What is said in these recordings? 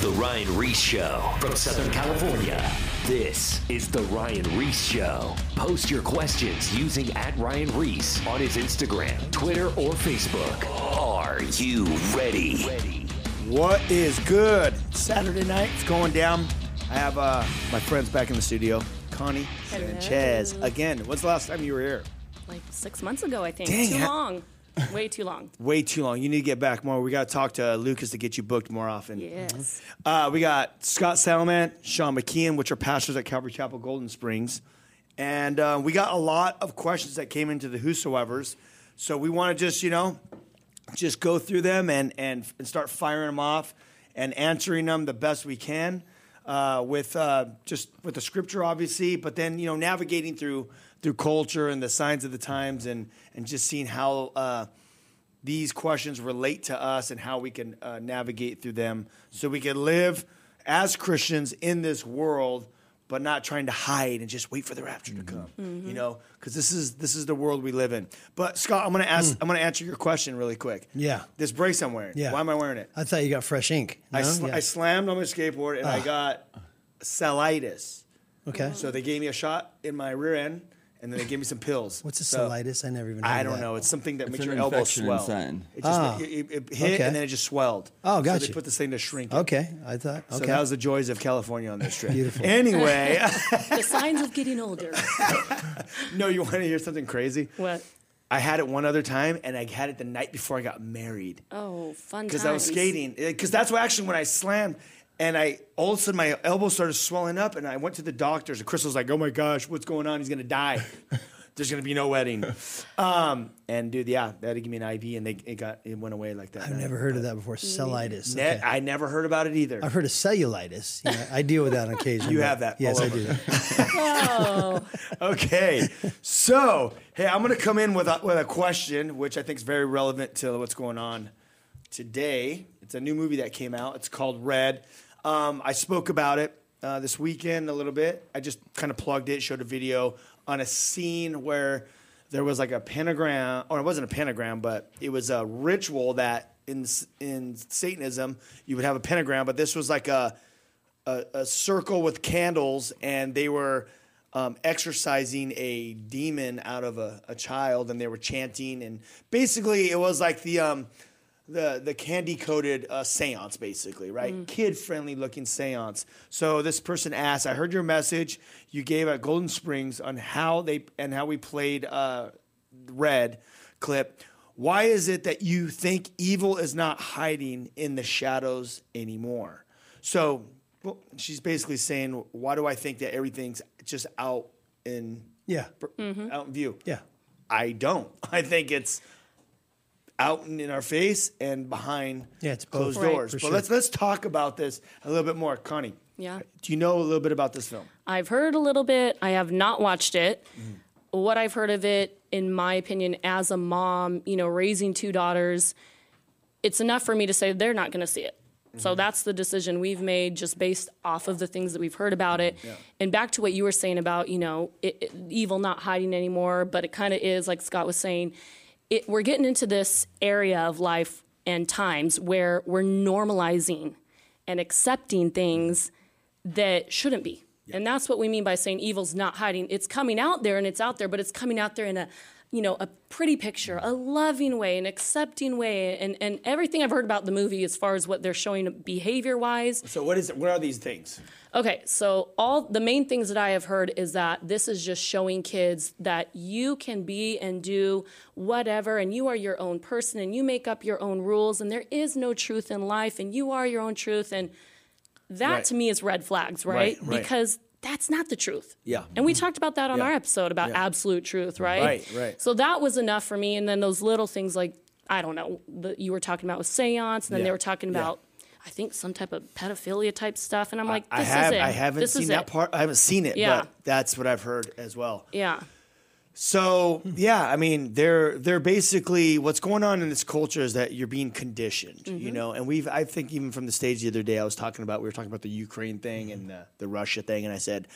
The Ryan Ries Show from Southern California. This is The Ryan Ries Show. Post your questions using at Ryan Ries on his Instagram, Twitter, or Facebook. Are you ready? What is good? Saturday night, it's going down. I have uh, my friends back in the studio, Connie Sanchez. Again, when's the last time you were here? Like six months ago, I think. Dang, too ha- long. Way too long. Way too long. You need to get back more. We got to talk to Lucas to get you booked more often. Yes. Uh, we got Scott Salamat, Sean Mckeehan, which are pastors at Calvary Chapel Golden Springs. And uh, we got a lot of questions that came into the Whosoevers. So we want to just, you know, just go through them and, and, and start firing them off and answering them the best we can uh, with uh, just with the scripture, obviously, but then, you know, navigating through through culture and the signs of the times and, and just seeing how uh, these questions relate to us and how we can uh, navigate through them so we can live as Christians in this world but not trying to hide and just wait for the rapture to come you know because this is this is the world we live in but Scott I'm gonna ask I'm gonna answer your question really quick Yeah. this brace I'm wearing Yeah. why am I wearing it I thought you got fresh ink. I, sl- Yeah. I slammed on my skateboard and I got cellitis okay. so they gave me a shot in my rear end and then they gave me some pills What's a So- cellitis? I never even. Heard I don't that. know. It's something that It's makes an your elbow swell. inside. It just Ah, it, it- it hit okay. and then it just swelled. Oh, So gotcha. they put this thing to shrink it. Okay, I thought. Okay. So that was the joys of California on this trip. Beautiful. Anyway, the signs of getting older. no, you want to hear something crazy? What? I had it one other time, and I had it the night before I got married Oh, fun because I was skating. Because that's what actually when I slammed, and I all of a sudden my elbow started swelling up, and I went to the doctors. And Crystal's like, "Oh my gosh, what's going on? He's gonna die." There's gonna be no wedding, um, and dude, yeah, they had to give me an IV, and they it got it went away like that. I've night. never heard of that before. Cellitis. Ne- Okay. I never heard about it either. I've heard of cellulitis. You know, I deal with that on occasion. You have that Yes, I do. Oh, Okay, so hey, I'm going to come in with a, with a question, which I think is very relevant to what's going on today. It's a new movie that came out. It's called Red. Um, I spoke about it uh, this weekend a little bit. I just kind of plugged it, showed a video on a scene where there was like a pentagram, or it wasn't a pentagram, but it was a ritual that in in Satanism you would have a pentagram, but this was like a a, a circle with candles, and they were um, exorcising a demon out of a, a child, and they were chanting, and basically it was like the um, the the candy coated uh, seance, basically, right? Kid friendly looking seance. So this person asked, "I heard your message you gave at Golden Springs on how they and how we played uh, Red clip." Why is it that you think evil is not hiding in the shadows anymore? So well, she's basically saying, why do I think that everything's just out in Yeah. out in view? Yeah. I don't. I think it's out and in our face and behind Yeah, it's both. closed Right. doors. For But sure. let's let's talk about this a little bit more, Connie. Yeah. Do you know a little bit about this film? I've heard a little bit. I have not watched it. Mm. What I've heard of it, in my opinion, as a mom, you know, raising two daughters, it's enough for me to say they're not going to see it. So mm-hmm. that's the decision we've made just based off of the things that we've heard about it. And back to what you were saying about, you know, it, it- evil not hiding anymore, but it kind of is, like Scott was saying, it, we're getting into this area of life and times where we're normalizing and accepting things that shouldn't be. And that's what we mean by saying evil's not hiding. It's coming out there and it's out there, but it's coming out there in a you know, a pretty picture, a loving way, an accepting way, and, and everything I've heard about the movie as far as what they're showing behavior wise. So what is it? What are these things? Okay, so all the main things that I have heard is that this is just showing kids that you can be and do whatever, and you are your own person, and you make up your own rules, and there is no truth in life, and you are your own truth, and that Right. to me is red flags, right? Right, right. Because that's not the truth. Yeah. And we talked about that on Yeah. our episode about Yeah. absolute truth, right? Right, right. So that was enough for me, and then those little things like I don't know, the, you were talking about with seance, and then Yeah. they were talking about. I think some type of pedophilia type stuff, and I'm like, I this have. is it. I haven't this seen that it. part. I haven't seen it, Yeah. but that's what I've heard as well. Yeah. So yeah, I mean, they're they're basically what's going on in this culture is that you're being conditioned, Mm-hmm. you know. And we've I think even from the stage the other day, I was talking about we were talking about the Ukraine thing and the, the Russia thing, and I said,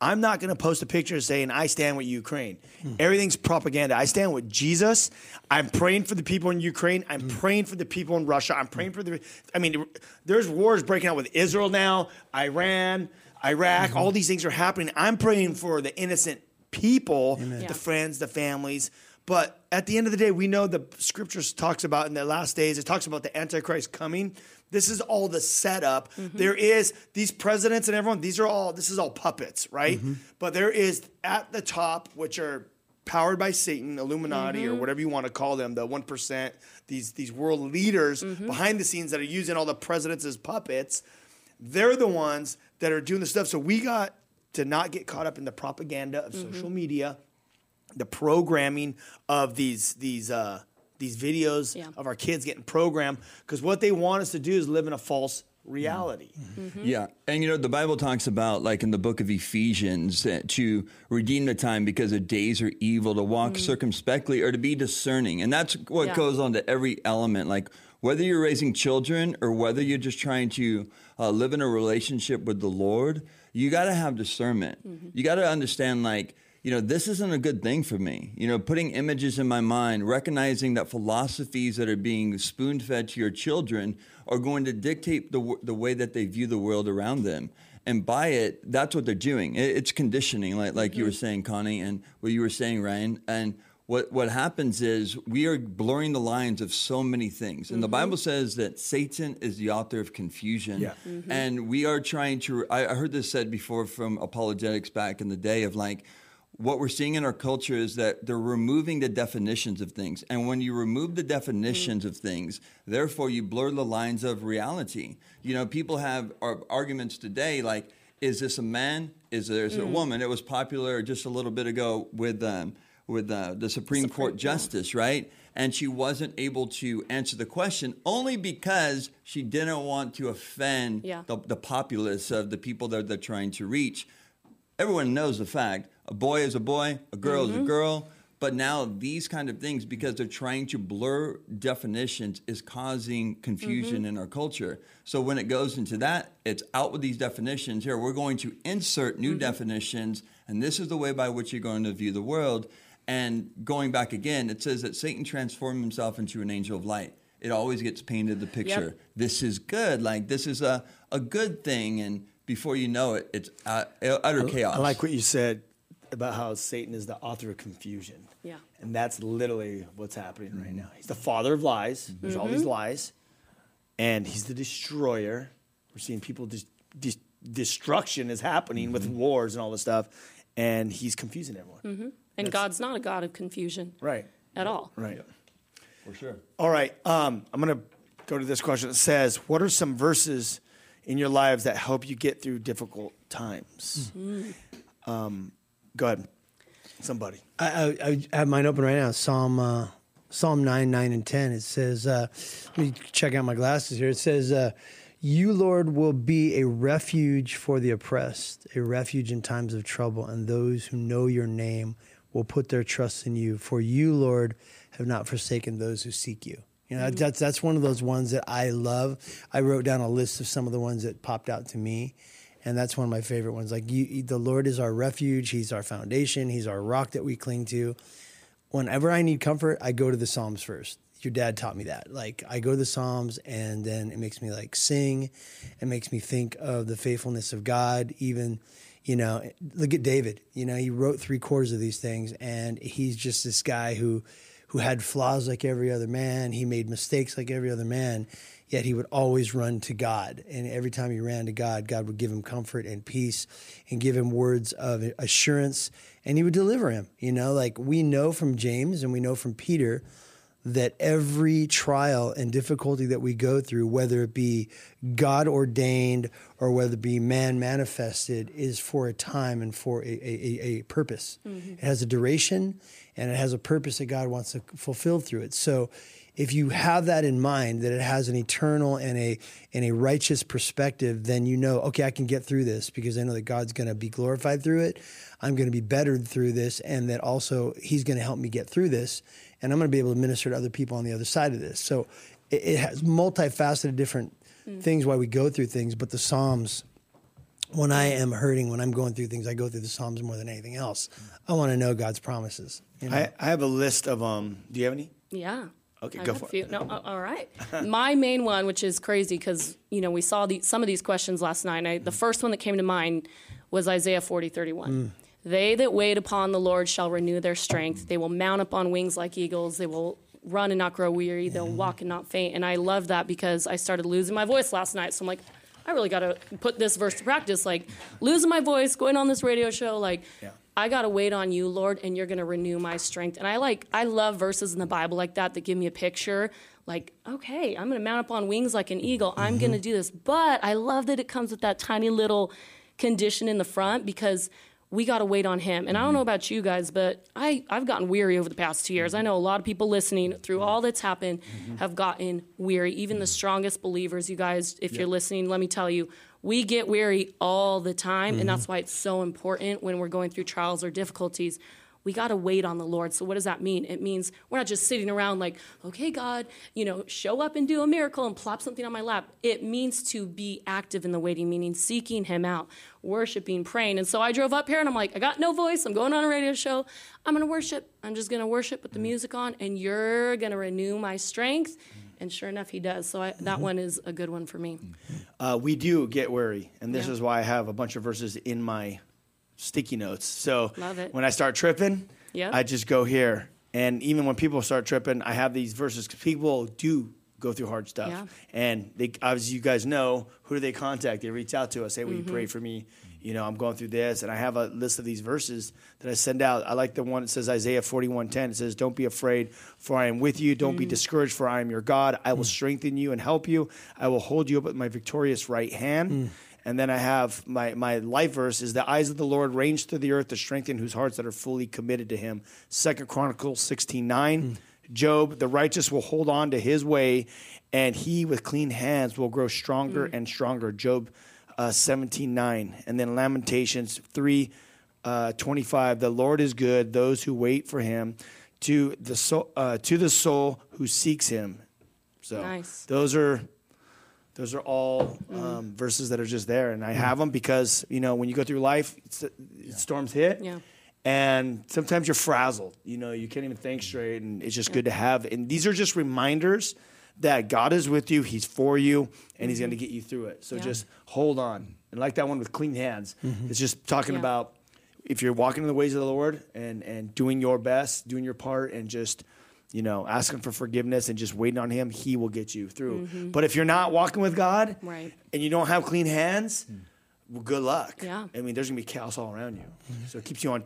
I'm not going to post a picture saying I stand with Ukraine. Hmm. Everything's propaganda. I stand with Jesus. I'm praying for the people in Ukraine. I'm hmm. praying for the people in Russia. I'm praying hmm. for the. I mean, there's wars breaking out with Israel now, Iran, Iraq. Mm-hmm. All these things are happening. I'm praying for the innocent people, Yeah. the friends, the families. But at the end of the day, we know the scriptures talks about in the last days, it talks about the Antichrist coming. This is all the setup. Mm-hmm. There is these presidents and everyone, these are all, this is all puppets, right? Mm-hmm. But there is at the top, which are powered by Satan, Illuminati, or mm-hmm. whatever you want to call them, the 1%, these, these world leaders behind the scenes that are using all the presidents as puppets they're the ones that are doing the stuff. So we got to not get caught up in the propaganda of social media, the programming of these these uh, these videos Yeah. of our kids getting programmed because what they want us to do is live in a false reality. Yeah. And you know, the Bible talks about, like in the book of Ephesians, uh, to redeem the time because the days are evil, to walk circumspectly or to be discerning. And that's what Yeah. goes on to every element. Like whether you're raising children or whether you're just trying to uh, live in a relationship with the Lord, you got to have discernment. Mm-hmm. You got to understand, like, you know, this isn't a good thing for me. You know, putting images in my mind, recognizing that philosophies that are being spoon fed to your children are going to dictate the, the way that they view the world around them. And by it, that's what they're doing. It, it's conditioning, like, like you were mm-hmm. saying, Connie, and what you were saying, Ryan. And what, what happens is we are blurring the lines of so many things. And the mm-hmm. Bible says that Satan is the author of confusion. Yeah. Mm-hmm. And we are trying to, I, I heard this said before from apologetics back in the day of like, what we're seeing in our culture is that they're removing the definitions of things. And when you remove the definitions of things, therefore you blur the lines of reality. You know, people have arguments today like, is this a man? Is there is it a mm-hmm. woman? It was popular just a little bit ago with um, with uh, the Supreme, Court yeah. justice, right? And she wasn't able to answer the question only because she didn't want to offend Yeah. the, the populace of the people that they're trying to reach everyone knows the fact a boy is a boy, a girl is a girl. But now these kind of things, because they're trying to blur definitions, is causing confusion in our culture. So when it goes into that, it's out with these definitions. Here, we're going to insert new definitions, and this is the way by which you're going to view the world. And going back again, it says that Satan transformed himself into an angel of light. It always gets painted the picture. This is good. Like this is a, a good thing. And before you know it, it's uh, utter chaos. I like what you said about how Satan is the author of confusion. Yeah. And that's literally what's happening right mm-hmm. now. He's the father of lies. Mm-hmm. There's all these mm-hmm. lies. And he's the destroyer. We're seeing people just dis- destruction is happening with wars and all this stuff. And he's confusing everyone. And God's not a God of confusion Right. at all. Right. For sure. All right. Um, I'm going to go to this question. It says, What are some verses in your lives that help you get through difficult times? Um, go ahead. Somebody. I, I, I have mine open right now. Psalm uh, Psalm nine, nine, and ten. It says, uh, "Let me check out my glasses here." It says, uh, "You, Lord, will be a refuge for the oppressed, a refuge in times of trouble, and those who know Your name will put their trust in You. For You, Lord, have not forsaken those who seek You." You know, mm. that's that's one of those ones that I love. I wrote down a list of some of the ones that popped out to me and that's one of my favorite ones. Like you, the Lord is our refuge; He's our foundation; He's our rock that we cling to. Whenever I need comfort, I go to the Psalms first. Your dad taught me that. Like I go to the Psalms, and then it makes me like sing. It makes me think of the faithfulness of God. Even, you know, look at David. You know, he wrote three quarters of these things, and he's just this guy who, who had flaws like every other man. He made mistakes like every other man yet he would always run to God. And every time he ran to God, God would give him comfort and peace and give him words of assurance and he would deliver him. You know, like we know from James and we know from Peter that every trial and difficulty that we go through, whether it be God ordained or whether it be man manifested, is for a time and for a, a, a purpose. Mm-hmm. It has a duration and it has a purpose that God wants to fulfill through it. So if you have that in mind that it has an eternal and a and a righteous perspective then you know okay I can get through this because I know that God's going to be glorified through it I'm going to be bettered through this and that also he's going to help me get through this and I'm going to be able to minister to other people on the other side of this so it, it has multifaceted different things why we go through things but the psalms when I am hurting, when I'm going through things, I go through the Psalms more than anything else. I want to know God's promises. You know? I, I have a list of um. Do you have any? Yeah. Okay, I go have for a few. it. No, uh, all right. My main one, which is crazy because you know we saw the, some of these questions last night. I, the first one that came to mind was Isaiah forty thirty one. Mm. They that wait upon the Lord shall renew their strength. They will mount up on wings like eagles. They will run and not grow weary. They'll walk and not faint. And I love that because I started losing my voice last night. So I'm like, I really got to put this verse to practice. Like losing my voice, going on this radio show, like. Yeah. I got to wait on you, Lord, and you're going to renew my strength. And I like, I love verses in the Bible like that that give me a picture. Like, okay, I'm going to mount up on wings like an eagle. I'm mm-hmm. going to do this. But I love that it comes with that tiny little condition in the front because we got to wait on him. And I don't know mm-hmm. about you guys, but I, I've gotten weary over the past two years. I know a lot of people listening through mm-hmm. all that's happened mm-hmm. have gotten weary. Even the strongest believers, you guys, if you're listening, let me tell you, we get weary all the time. And that's why it's so important when we're going through trials or difficulties. We got to wait on the Lord. So, what does that mean? It means we're not just sitting around like, okay, God, you know, show up and do a miracle and plop something on my lap. It means to be active in the waiting, meaning seeking Him out, worshiping, praying. And so I drove up here and I'm like, I got no voice. I'm going on a radio show. I'm going to worship. I'm just going to worship with the mm. music on, and you're going to renew my strength. And sure enough, He does. So, I, that mm-hmm. one is a good one for me. Mm-hmm. Uh, we do get weary, and this Yeah. is why I have a bunch of verses in my sticky notes. So Love it. when I start tripping, Yeah. I just go here. And even when people start tripping, I have these verses because people do go through hard stuff. Yeah. And they, as you guys know, who do they contact? They reach out to us, say, "Will Mm-hmm. you pray for me?" You know, I'm going through this, and I have a list of these verses that I send out. I like the one that says Isaiah 41:10. It says, "Don't be afraid, for I am with you. Don't be Mm. discouraged, for I am your God. I will strengthen you and help you. I will hold you up with my victorious right hand." And then I have my, my life verse is the eyes of the Lord range through the earth to strengthen whose hearts that are fully committed to him. Second Chronicles 16 9. Job, the righteous will hold on to his way, and he with clean hands will grow stronger and stronger. Job uh, 17 9. And then Lamentations 3 uh, 25. The Lord is good, those who wait for him, to the soul, uh, to the soul who seeks him. So Nice. those are those are all mm-hmm. um, verses that are just there, and I have them because you know when you go through life, it's, storms hit, Yeah. and sometimes you're frazzled. You know, you can't even think straight, and it's just good to have. And these are just reminders that God is with you, He's for you, and He's going to mm-hmm. get you through it. So Yeah. just hold on, and like that one with clean hands, mm-hmm. it's just talking Yeah. about if you're walking in the ways of the Lord and and doing your best, doing your part, and just you know asking for forgiveness and just waiting on Him, He will get you through. Mm-hmm. But if you're not walking with God, Right. and you don't have clean hands, hmm. well, good luck. Yeah. I mean, there's gonna be chaos all around you, hmm. so it keeps you on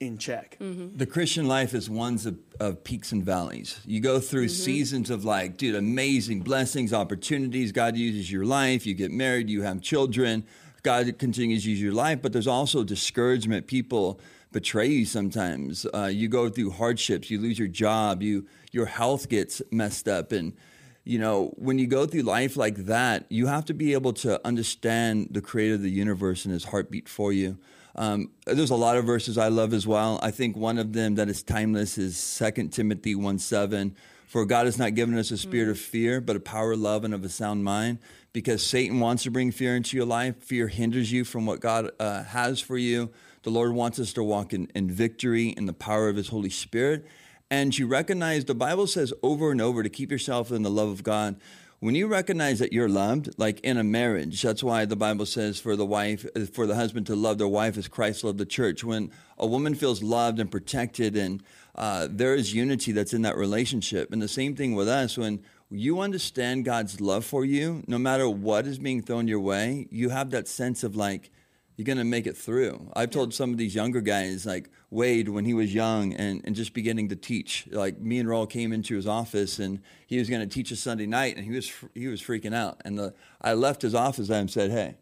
in check. Mm-hmm. The Christian life is ones of, of peaks and valleys. You go through mm-hmm. seasons of like, dude, amazing blessings, opportunities. God uses your life. You get married, you have children. God continues to use your life, but there's also discouragement. People betray you sometimes. Uh, you go through hardships. You lose your job. You your health gets messed up, and you know when you go through life like that, you have to be able to understand the Creator of the universe and His heartbeat for you. Um, there's a lot of verses I love as well. I think one of them that is timeless is 2 Timothy 1 7. For God has not given us a spirit of fear, but a power, of love, and of a sound mind. Because Satan wants to bring fear into your life. Fear hinders you from what God uh, has for you. The Lord wants us to walk in, in victory in the power of His Holy Spirit. And you recognize the Bible says over and over to keep yourself in the love of God. When you recognize that you're loved, like in a marriage, that's why the Bible says for the wife, for the husband to love their wife as Christ loved the church. When a woman feels loved and protected, and uh, there is unity that's in that relationship. And the same thing with us, when you understand God's love for you, no matter what is being thrown your way, you have that sense of like, you're going to make it through. I've told some of these younger guys, like Wade, when he was young and, and just beginning to teach, like me and Raul came into his office and he was going to teach a Sunday night and he was, he was freaking out. And the, I left his office and said, hey,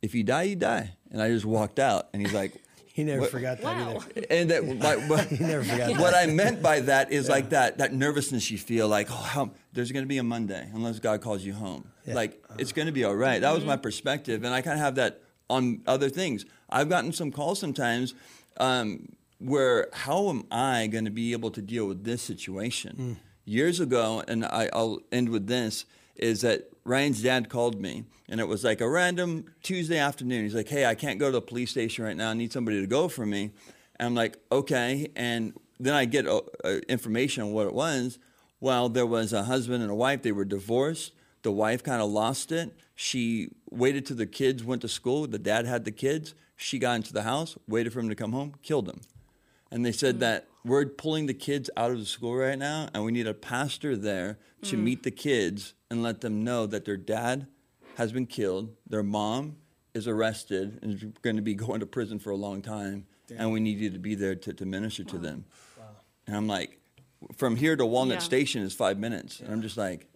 if you die, you die. And I just walked out and he's like, He never What- forgot that Wow. either. and that, what, what, He never forgot that. what I meant by that is like that that nervousness you feel like oh how, there's going to be a Monday unless God calls you home. Like it's uh-huh. going to be all right. That was mm-hmm. my perspective, and I kind of have that on other things. I've gotten some calls sometimes um, where how am I going to be able to deal with this situation? Years ago, and I, I'll end with this is that Ryan's dad called me, and it was like a random Tuesday afternoon. He's like, "Hey, I can't go to the police station right now. I need somebody to go for me." And I'm like, "Okay." And then I get uh, uh, information on what it was. Well, there was a husband and a wife. They were divorced. The wife kind of lost it. She waited till the kids went to school. The dad had the kids. She got into the house, waited for him to come home, killed him. And they said mm. that we're pulling the kids out of the school right now, and we need a pastor there to mm. meet the kids and let them know that their dad has been killed, their mom is arrested and is going to be going to prison for a long time, and we need you to be there to, to minister to them. And I'm like, from here to Walnut Yeah. Station is five minutes. And I'm just like,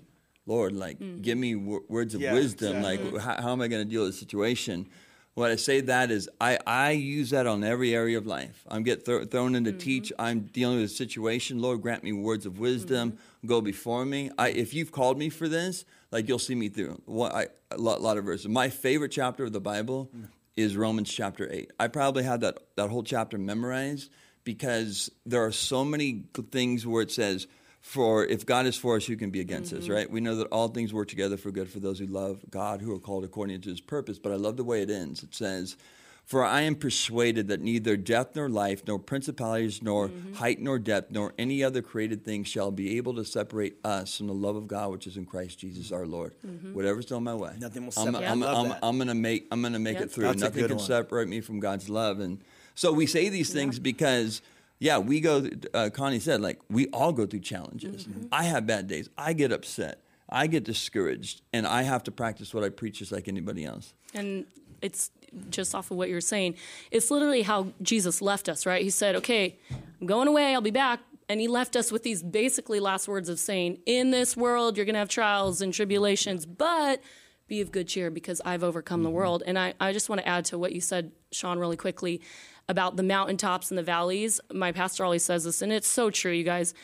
Lord, like, Mm. give me w- words of Yeah, wisdom. exactly. Like, how, how am I going to deal with the situation? What I say that is, I, I use that on every area of life. I'm get thro- thrown into Mm-hmm. teach. I'm dealing with a situation. Lord, grant me words of wisdom. Mm-hmm. Go before me. I, if you've called me for this, like you'll see me through. What I, a lot, lot of verses. My favorite chapter of the Bible Mm. is Romans chapter eight. I probably have that that whole chapter memorized because there are so many things where it says, "For if God is for us, who can be against us?" Mm-hmm. Right? We know that all things work together for good for those who love God, who are called according to His purpose. But I love the way it ends. It says. For I am persuaded that neither death nor life, nor principalities, nor mm-hmm. height nor depth, nor any other created thing shall be able to separate us from the love of God which is in Christ Jesus our Lord. Mm-hmm. Whatever's thrown my way, Nothing will I'm, separate. I'm, I love I'm, that. I'm gonna make I'm gonna make Yep. it through. That's Nothing can one. separate me from God's love. And so we say these things because yeah, we go. Uh, Connie said like we all go through challenges. Mm-hmm. I have bad days. I get upset. I get discouraged, and I have to practice what I preach just like anybody else. And it's just off of what you're saying. It's literally how Jesus left us, right? He said, Okay, I'm going away, I'll be back. And he left us with these basically last words of saying, In this world, you're going to have trials and tribulations, but be of good cheer because I've overcome the world. And I, I just want to add to what you said, Sean, really quickly about the mountaintops and the valleys. My pastor always says this, and it's so true, you guys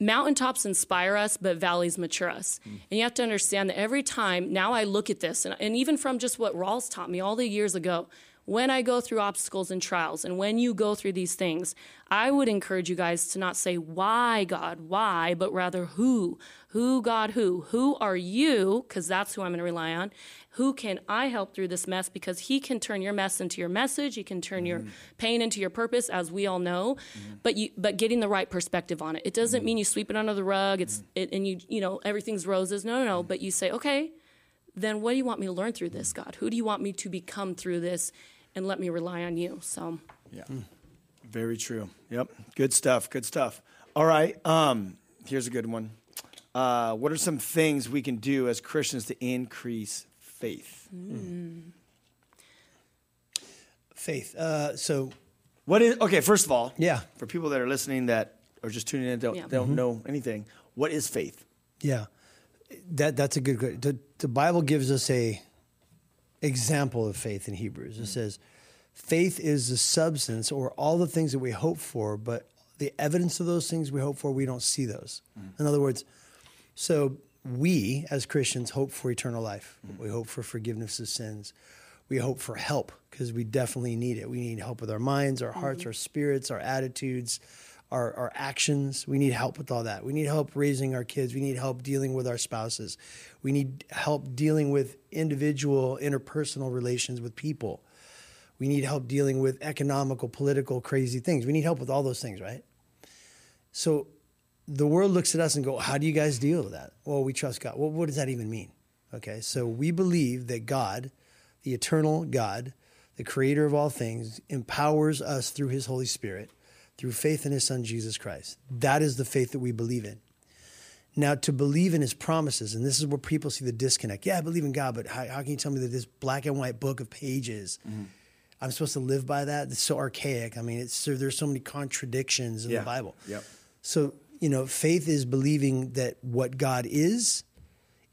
mountaintops inspire us, but valleys mature us. Mm. And you have to understand that every time, now I look at this, and, and even from just what Raul's taught me all the years ago, when I go through obstacles and trials, and when you go through these things, I would encourage you guys to not say, Why, God, why, but rather, Who? Who, God, who? Who are you? Because that's who I'm going to rely on. Who can I help through this mess? Because He can turn your mess into your message. He can turn your mm-hmm. pain into your purpose, as we all know. Mm-hmm. But you, but getting the right perspective on it. It doesn't mm-hmm. mean you sweep it under the rug. It's it, and you, you know, everything's roses. No, no, no. But you say, okay, then what do you want me to learn through this, God? Who do you want me to become through this? And let me rely on you. So Yeah. Very true. Yep. Good stuff. Good stuff. All right. Um, here's a good one. Uh, what are some things we can do as Christians to increase faith? Faith. Uh, so What is okay? First of all, Yeah. For people that are listening that are just tuning in, don't Yeah. don't know anything. What is faith? Yeah, that that's a good. good the, the Bible gives us a example of faith in Hebrews. It mm. says, "Faith is the substance, or all the things that we hope for, but the evidence of those things we hope for, we don't see those." Mm. In other words, so we as Christians hope for eternal life. Mm. We hope for forgiveness of sins. We hope for help because we definitely need it. We need help with our minds, our hearts, mm-hmm. our spirits, our attitudes, our, our actions. We need help with all that. We need help raising our kids. We need help dealing with our spouses. We need help dealing with individual interpersonal relations with people. We need help dealing with economical, political, crazy things. We need help with all those things, right? So the world looks at us and go, "How do you guys deal with that?" Well, we trust God. Well, what does that even mean? Okay, so we believe that God, the eternal God, the creator of all things, empowers us through his Holy Spirit, through faith in his son Jesus Christ. That is the faith that we believe in. Now, to believe in his promises, and this is where people see the disconnect. Yeah, I believe in God, but how, how can you tell me that this black and white book of pages, mm-hmm. I'm supposed to live by that? It's so archaic. I mean, it's, there's so many contradictions in Yeah. the Bible. Yep. So, you know, faith is believing that what God is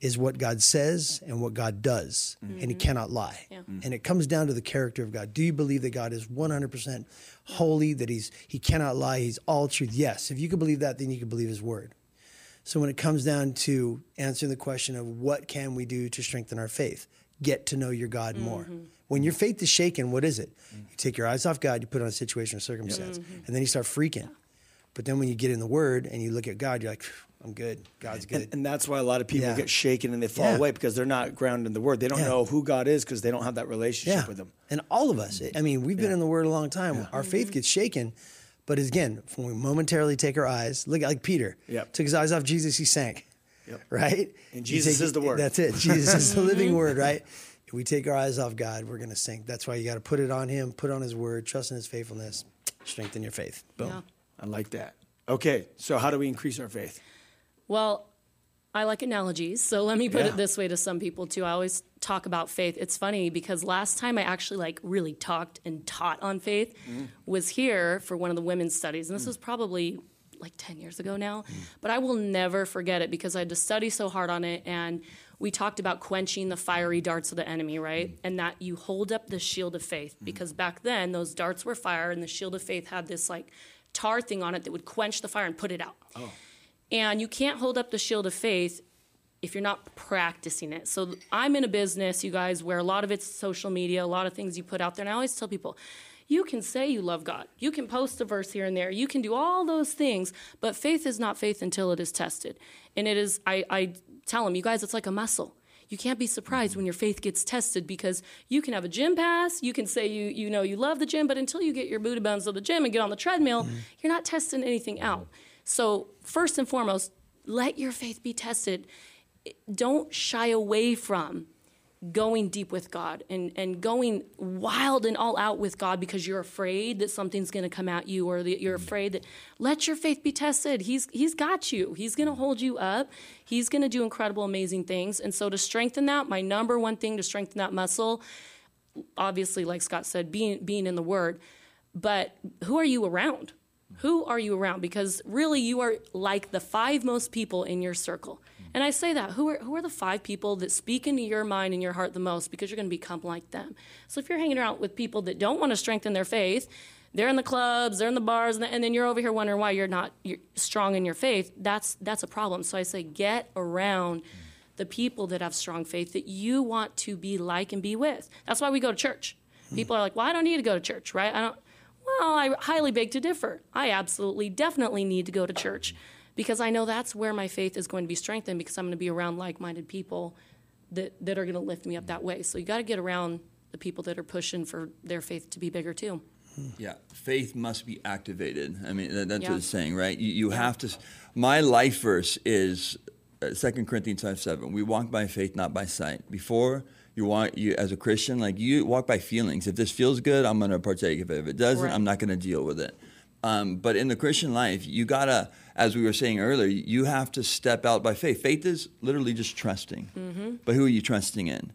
is what God says and what God does, and He mm-hmm. cannot lie. Yeah. Mm. And it comes down to the character of God. Do you believe that God is 100% holy, that He's He cannot lie, He's all truth? Yes. If you can believe that, then you can believe His word. So when it comes down to answering the question of what can we do to strengthen our faith, get to know your God more. Mm-hmm. When your faith is shaken, what is it? Mm. You take your eyes off God, you put on a situation or circumstance, mm-hmm. and then you start freaking. But then when you get in the Word and you look at God, you're like, I'm good. God's good. And, and that's why a lot of people Yeah. get shaken and they fall Yeah. away because they're not grounded in the word. They don't Yeah. know who God is because they don't have that relationship yeah. with Him. And all of us. I mean, we've been in the Word a long time. Our faith gets shaken. But again, when we momentarily take our eyes, look like Peter. Yep. Took his eyes off Jesus, he sank. Yep. Right? And Jesus take- is the Word. That's it. Jesus is the living word, right? If we take our eyes off God, we're going to sink. That's why you got to put it on Him, put on His word, trust in His faithfulness, strengthen your faith. Boom. Yeah. I like that. Okay, so how do we increase our faith? Well, I like analogies, so let me put Yeah. it this way to some people too. I always talk about faith. It's funny because last time I actually like really talked and taught on faith mm. was here for one of the women's studies, and this mm. was probably like 10 years ago now, but I will never forget it because I had to study so hard on it and we talked about quenching the fiery darts of the enemy, right? Mm. And that you hold up the shield of faith because back then those darts were fire and the shield of faith had this like tar thing on it that would quench the fire and put it out. Oh. And you can't hold up the shield of faith if you're not practicing it. So I'm in a business, you guys, where a lot of it's social media, a lot of things you put out there. And I always tell people, you can say you love God. You can post a verse here and there. You can do all those things, but faith is not faith until it is tested. And it is, I, I tell them, you guys, it's like a muscle. You can't be surprised when your faith gets tested because you can have a gym pass, you can say you you know you love the gym, but until you get your booty bones of the gym and get on the treadmill, mm-hmm. you're not testing anything out. So first and foremost, let your faith be tested. Don't shy away from going deep with God and, and going wild and all out with God because you're afraid that something's going to come at you or that you're afraid that let your faith be tested. He's he's got you. He's going to hold you up. He's going to do incredible amazing things. And so to strengthen that, my number one thing to strengthen that muscle obviously like Scott said being being in the word, but who are you around? Who are you around? Because really, you are like the five most people in your circle. And I say that who are who are the five people that speak into your mind and your heart the most? Because you're going to become like them. So if you're hanging around with people that don't want to strengthen their faith, they're in the clubs, they're in the bars, and then you're over here wondering why you're not strong in your faith. That's that's a problem. So I say get around the people that have strong faith that you want to be like and be with. That's why we go to church. People are like, "Well, I don't need to go to church, right? I don't." Well, I highly beg to differ. I absolutely, definitely need to go to church because I know that's where my faith is going to be strengthened because I'm going to be around like-minded people that that are going to lift me up that way. So you got to get around the people that are pushing for their faith to be bigger too. Yeah, faith must be activated. I mean, that, that's Yeah. what it's saying, right? You, you have to. My life verse is uh, Second Corinthians five seven. We walk by faith, not by sight. Before you want you as a Christian, like you walk by feelings. If this feels good, I'm going to partake of it. If it doesn't, Right. I'm not going to deal with it. Um, but in the Christian life, you gotta, as we were saying earlier, you have to step out by faith. Faith is literally just trusting. Mm-hmm. But who are you trusting in?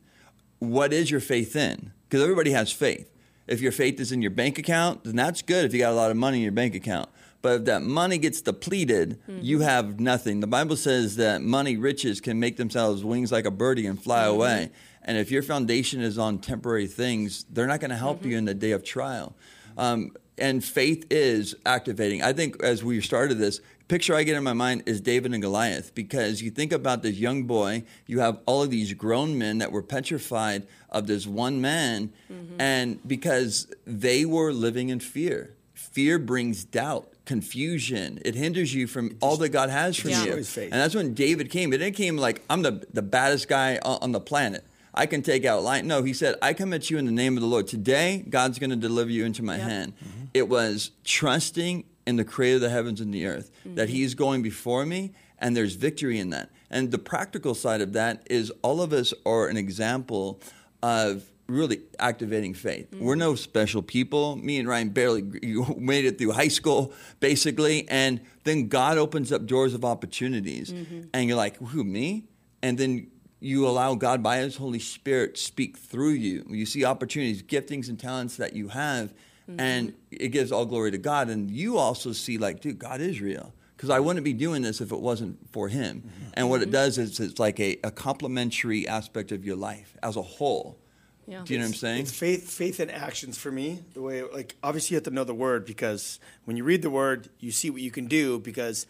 what is your faith in? Because everybody has faith. If your faith is in your bank account, then that's good if you got a lot of money in your bank account. But if that money gets depleted, mm-hmm. you have nothing. The Bible says that money, riches can make themselves wings like a birdie and fly mm-hmm. away. And if your foundation is on temporary things, they're not going to help you mm-hmm. in the day of trial. Um, and faith is activating. I think as we started this, picture I get in my mind is David and Goliath because you think about this young boy, you have all of these grown men that were petrified of this one man, and because they were living in fear. Fear brings doubt, confusion. It hinders you from all that God has for Yeah. you. And that's when David came. It didn't came like I'm the the baddest guy on, on the planet. I can take out lion. No, he said, I come at you in the name of the Lord. Today, God's going to deliver you into my Yep. hand. It was trusting in the creator of the heavens and the earth, that he's going before me, and there's victory in that. And the practical side of that is all of us are an example of really activating faith. We're mm-hmm. no special people. Me and Ryan barely made it through high school, basically. And then God opens up doors of opportunities. Mm-hmm. And you're like, who, me? And then you allow God by His Holy Spirit speak through you. You see opportunities, giftings, and talents that you have, mm-hmm. and it gives all glory to God. And you also see, like, dude, God is real. Because I wouldn't be doing this if it wasn't for Him. And what it does is it's like a, a complementary aspect of your life as a whole. Yeah. Do you know what I'm saying? It's faith, faith and actions for me. The way, like, obviously, you have to know the word because when you read the word, you see what you can do. Because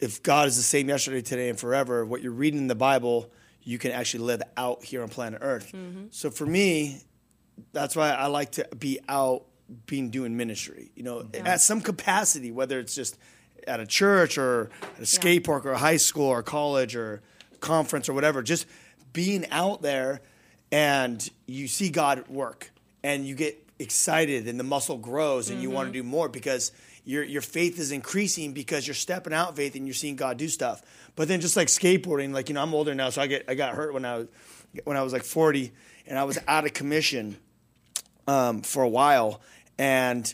if God is the same yesterday, today, and forever, what you're reading in the Bible, you can actually live out here on planet Earth. Mm-hmm. So for me, that's why I like to be out, being doing ministry. You know, at some capacity, whether it's just at a church or at a skate park or a high school or college or conference or whatever. Just being out there and you see God work and you get excited and the muscle grows and you want to do more because your your faith is increasing because you're stepping out faith and you're seeing God do stuff. But then just like skateboarding, like you know, I'm older now, so I get I got hurt when I was when I was like 40 and I was out of commission um, for a while and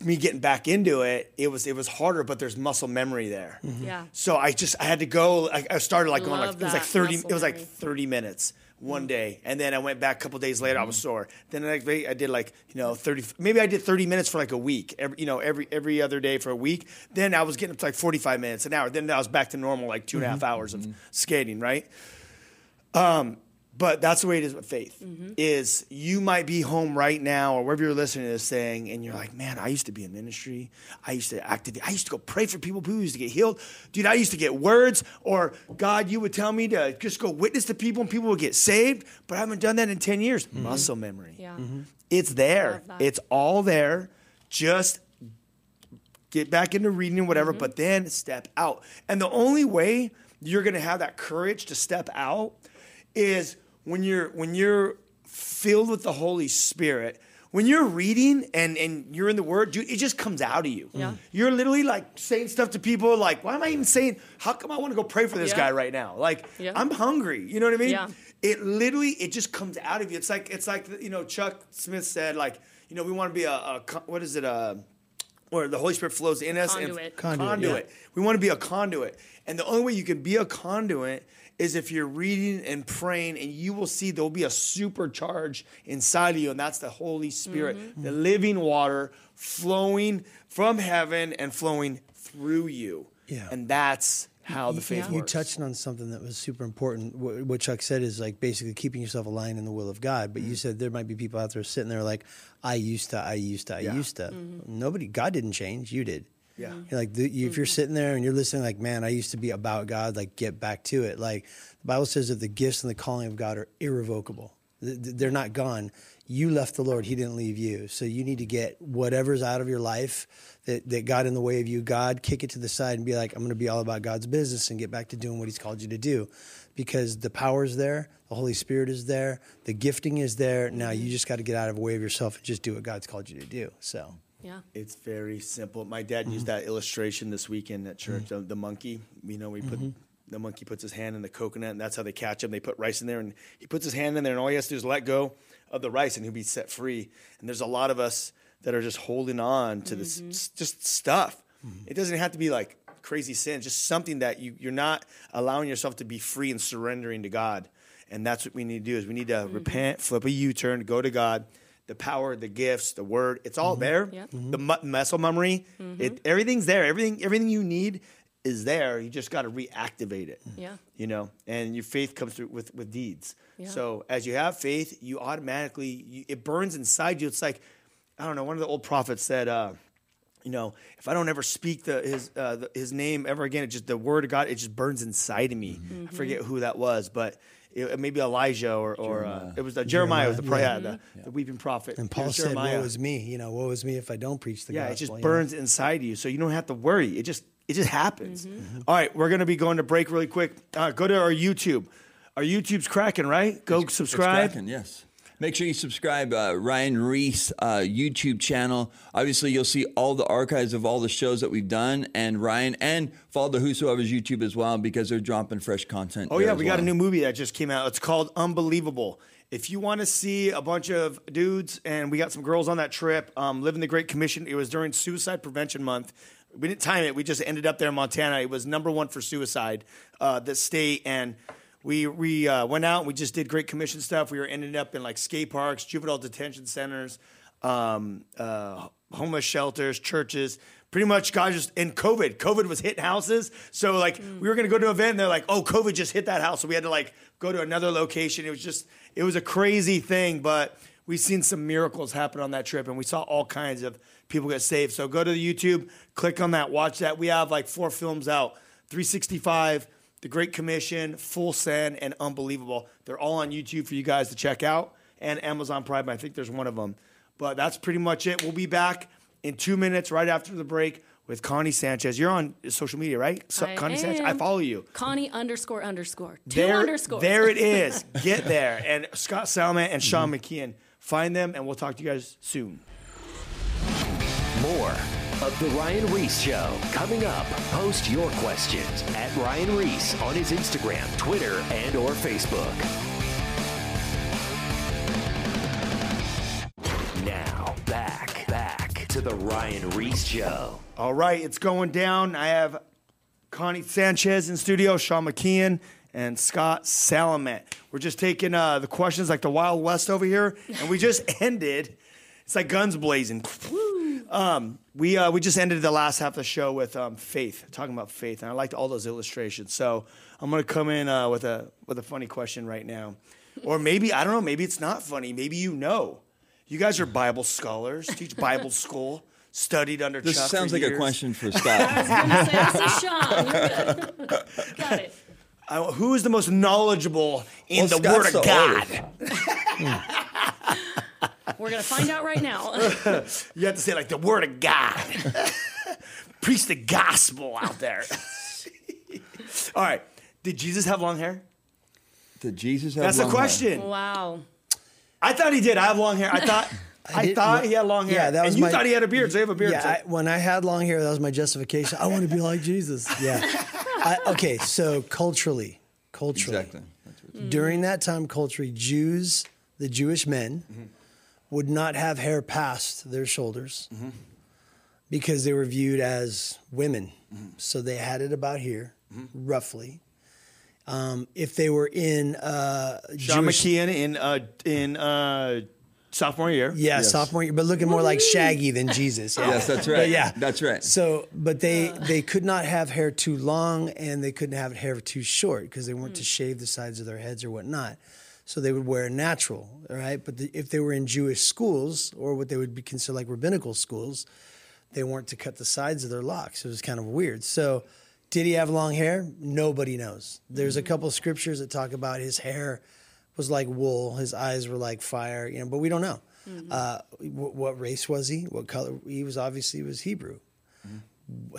me getting back into it, it was it was harder, but there's muscle memory there. Yeah. So I just I had to go. I, I started like going like it was like thirty. It was like memory. thirty minutes one mm-hmm. day, and then I went back a couple days later. I was mm-hmm. sore. Then I, I did like you know thirty. Maybe I did thirty minutes for like a week. Every, you know every every other day for a week. Then I was getting up to like forty five minutes an hour. Then I was back to normal like two and a half mm-hmm. hours of skating. Right. Um, but that's the way it is with faith. Mm-hmm. Is you might be home right now or wherever you're listening to this thing, and you're like, man, I used to be in ministry. I used to activate. I used to go pray for people. People used to get healed. Dude, I used to get words, or God, you would tell me to just go witness to people, and people would get saved. But I haven't done that in ten years. Mm-hmm. Muscle memory. Yeah. Mm-hmm. It's there. It's all there. Just get back into reading and whatever, Mm-hmm. but then step out. And the only way you're going to have that courage to step out is when you're when you're filled with the Holy Spirit. When you're reading and, and you're in the Word, dude, it just comes out of you. Yeah. Mm. You're literally like saying stuff to people like, why am I even saying, how come I want to go pray for this Yeah. guy right now? Like, Yeah. I'm hungry. You know what I mean? Yeah. It literally, it just comes out of you. It's like, it's like, you know, Chuck Smith said, like, you know, we want to be a, a what is it, a, where the Holy Spirit flows in us. Conduit. And Conduit, conduit. We want to be a conduit. And the only way you can be a conduit is if you're reading and praying, and you will see there'll be a supercharge inside of you, and that's the Holy Spirit, Mm-hmm. the living water flowing from heaven and flowing through you. Yeah. And that's how the faith Yeah. You touched on something that was super important. What, what Chuck said is like basically keeping yourself aligned in the will of God. But you said there might be people out there sitting there like, I used to, I used to, I Yeah. used to. Nobody, God didn't change. You did. Yeah. You're like the, if you're mm-hmm. sitting there and you're listening, like, man, I used to be about God. Like, get back to it. Like the Bible says that the gifts and the calling of God are irrevocable. Th- th- They're not gone. You left the Lord; He didn't leave you. So you need to get whatever's out of your life that, that got in the way of you. God, kick it to the side and be like, I'm going to be all about God's business and get back to doing what He's called you to do, because the power is there, the Holy Spirit is there, the gifting is there. Now you mm-hmm. just got to get out of the way of yourself and just do what God's called you to do. So. Yeah. It's very simple. My dad used mm-hmm. that illustration this weekend at church. Mm-hmm. The, the monkey, you know, we put mm-hmm. the monkey puts his hand in the coconut, and that's how they catch him. They put rice in there, and he puts his hand in there, and all he has to do is let go of the rice, and he'll be set free. And there's a lot of us that are just holding on to this s- just stuff. It doesn't have to be like crazy sin, just something that you, you're not allowing yourself to be free and surrendering to God. And that's what we need to do is we need to repent, flip a U-turn, go to God. The power, the gifts, the word, it's all there. Yep. The mu- muscle memory, it, everything's there. Everything, everything you need is there. You just got to reactivate it. Yeah. You know, and your faith comes through with with deeds. Yeah. So as you have faith, you automatically you, it burns inside you. It's like I don't know. One of the old prophets said, uh, you know, if I don't ever speak the his uh, the, his name ever again, it just the word of God, it just burns inside of me. I forget who that was, but. It, maybe Elijah or, or uh, it was uh, Jeremiah, was the, pro- yeah, the, the weeping prophet. And Paul said, Jeremiah. "Woe is me." You know, woe is me if I don't preach the Yeah, gospel. it just you know? burns inside you, so you don't have to worry. It just it just happens. Mm-hmm. All right, we're gonna be going to break really quick. Uh, go to our YouTube. Our YouTube's cracking, right? Go It's subscribe. cracking, yes. Make sure you subscribe uh, Ryan Ries uh, YouTube channel. Obviously, you'll see all the archives of all the shows that we've done, and Ryan and follow the Whosoever's YouTube as well because they're dropping fresh content. Oh yeah, we got a new movie that just came out. It's called Unbelievable. If you want to see a bunch of dudes, and we got some girls on that trip, um, living the Great Commission. It was during Suicide Prevention Month. We didn't time it. We just ended up there in Montana. It was number one for suicide, uh, the state, and we we uh, went out. and We just did Great Commission stuff. We were ended up in like skate parks, juvenile detention centers, um, uh, homeless shelters, churches. Pretty much, God just in COVID. COVID was hitting houses, so like we were gonna go to an event, and they're like, "Oh, COVID just hit that house," so we had to like go to another location. It was just, it was a crazy thing, but we've seen some miracles happen on that trip, and we saw all kinds of people get saved. So go to the YouTube, click on that, watch that. We have like four films out: 365, The Great Commission, Full Send, and Unbelievable. They're all on YouTube for you guys to check out, and Amazon Prime. I think there's one of them. But that's pretty much it. We'll be back in two minutes right after the break with Connie Sanchez. You're on social media, right? So, I Connie Sanchez. I follow you. Connie underscore underscore. Two There, underscores. there it is. Get there. And Scott Salamat and Sean Mm-hmm. Mckeehan. Find them, and we'll talk to you guys soon. More of The Ryan Ries Show coming up. Post your questions at Ryan Ries on his Instagram, Twitter, and or Facebook. Now, back, back to The Ryan Ries Show. All right, it's going down. I have Connie Sanchez in studio, Sean Mckeehan, and Scott Salamat. We're just taking uh, the questions like the Wild West over here, and we just ended. It's like guns blazing. Um, we uh, we just ended the last half of the show with um, faith, talking about faith, and I liked all those illustrations. So I'm gonna come in uh, with a with a funny question right now, or maybe I don't know. Maybe it's not funny. Maybe you know. You guys are Bible scholars, teach Bible school, studied under. This Chuck sounds for like a question for I Scott. was gonna say, this is Sean. You're good. Got it. Uh, who is the most knowledgeable in Well, the Word of the God? We're gonna find out right now. You have to say like the Word of God. Preach the gospel out there. All right. Did Jesus have long hair? Did Jesus have That's the long hair? question. wow. I thought he did. I have long hair. I thought. I, did- thought he had long hair. Yeah, that was and you my- thought he had a beard, so you have a beard. Yeah, too. I, when I had long hair, that was my justification. I want to be like Jesus. Yeah. I, okay, so culturally, culturally, Exactly. That's what- mm. during that time, culturally, Jews, the Jewish men, mm-hmm. Would not have hair past their shoulders because they were viewed as women. So they had it about here, roughly. Um, if they were in uh, Sean Jewish, Mckeehan in uh, in uh, sophomore year. Yeah, Yes. sophomore year, but looking more like Shaggy than Jesus. Yeah. Yes, that's right. But yeah, That's right. So, but they they could not have hair too long, and they couldn't have hair too short because they weren't to shave the sides of their heads or whatnot. So they would wear natural, right? But the, if they were in Jewish schools or what they would be considered like rabbinical schools, they weren't to cut the sides of their locks. It was kind of weird. So, did he have long hair? Nobody knows. There's a couple scriptures that talk about his hair was like wool, his eyes were like fire, you know, but we don't know. Uh, wh- what race was he? What color? He was obviously he was Hebrew.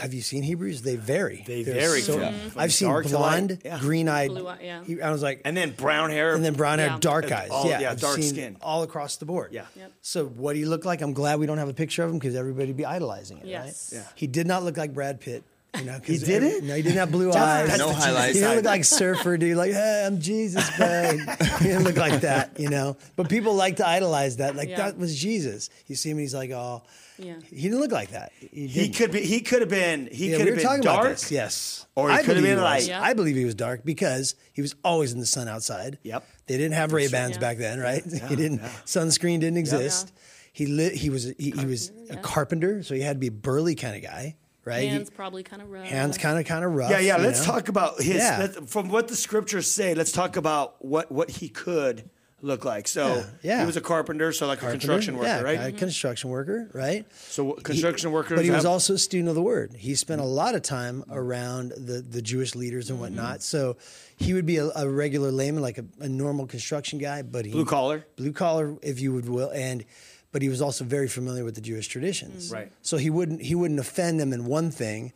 Have you seen Hebrews? They vary. They They're vary so- from- mm-hmm. from I've seen dark blonde, Yeah. green-eyed. Blue eye- yeah. I was like, And then brown hair. and then brown hair, Yeah. dark And eyes. all- yeah, yeah, I've dark seen skin. all across the board. Yeah. Yep. So what do you look like? I'm glad we don't have a picture of him because everybody would be idolizing it, Yes. right? Yeah. He did not look like Brad Pitt. You know, 'cause He didn't? every- no, he didn't have blue eyes. No highlights. He didn't look like surfer dude, like, hey, I'm Jesus, babe. he didn't look like that, you know. But people like to idolize that. Like Yeah. that was Jesus. You see him, he's like, oh, Yeah. he didn't look like that. He, he didn't. could be. He could have been. He Yeah, could we have were been talking dark. about this. Yes, Or he I could have believe been was. like- Yeah. I believe he was dark because he was always in the sun outside. Yep. They didn't have Ray Bans Yeah. back then, right? he didn't. Sunscreen didn't exist. He lit. He was. He, he was a carpenter, so he had to be a burly kind of guy, right? He- Hands probably kind of rough. hands kind of kind of rough. Yeah, yeah. Let's know? talk about his. Yeah. let's- from what the scriptures say, let's talk about what what he could look like. So Yeah, yeah. he was a carpenter, so like a construction worker, yeah, right? a construction worker, right? So construction He- workers But he was have- also a student of the word. He spent a mm-hmm. lot of time around the, the Jewish leaders and mm-hmm. whatnot. So he would be a, a regular layman, like a, a normal construction guy, but he Blue collar. blue collar, if you would will, and but he was also very familiar with the Jewish traditions. Mm. Right. So he wouldn't he wouldn't offend them in one thing.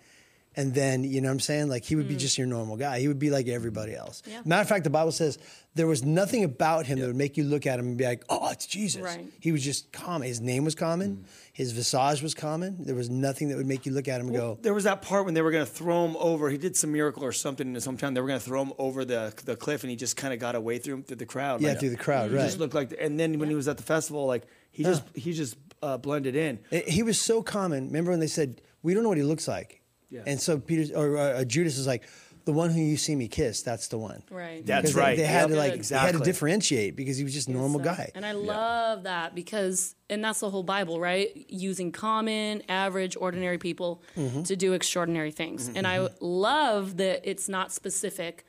And then, you know what I'm saying? Like he would be mm. just your normal guy. He would be like everybody else. Yeah. Matter of fact, the Bible says there was nothing about him that would make you look at him and be like, oh, it's Jesus. Right. He was just common. His name was common. Mm. His visage was common. There was nothing that would make you look at him and go, There was that part when they were going to throw him over. He did some miracle or something in his hometown. They were going to throw him over the the cliff, and he just kind of got away through through the crowd. yeah, like, through the crowd, He right? just looked like. And then when he was at the festival, like he just he just uh, blended in. It- he was so common. Remember when they said, we don't know what he looks like? Yeah. And so Peter or uh, Judas is like, the one who you see me kiss, that's the one. Right. That's Because they- right. They, had Yep. to like they had to differentiate because he was just a normal So- guy. And I love that because, and that's the whole Bible, right? Using common, average, ordinary people Mm-hmm. to do extraordinary things. And I love that it's not specific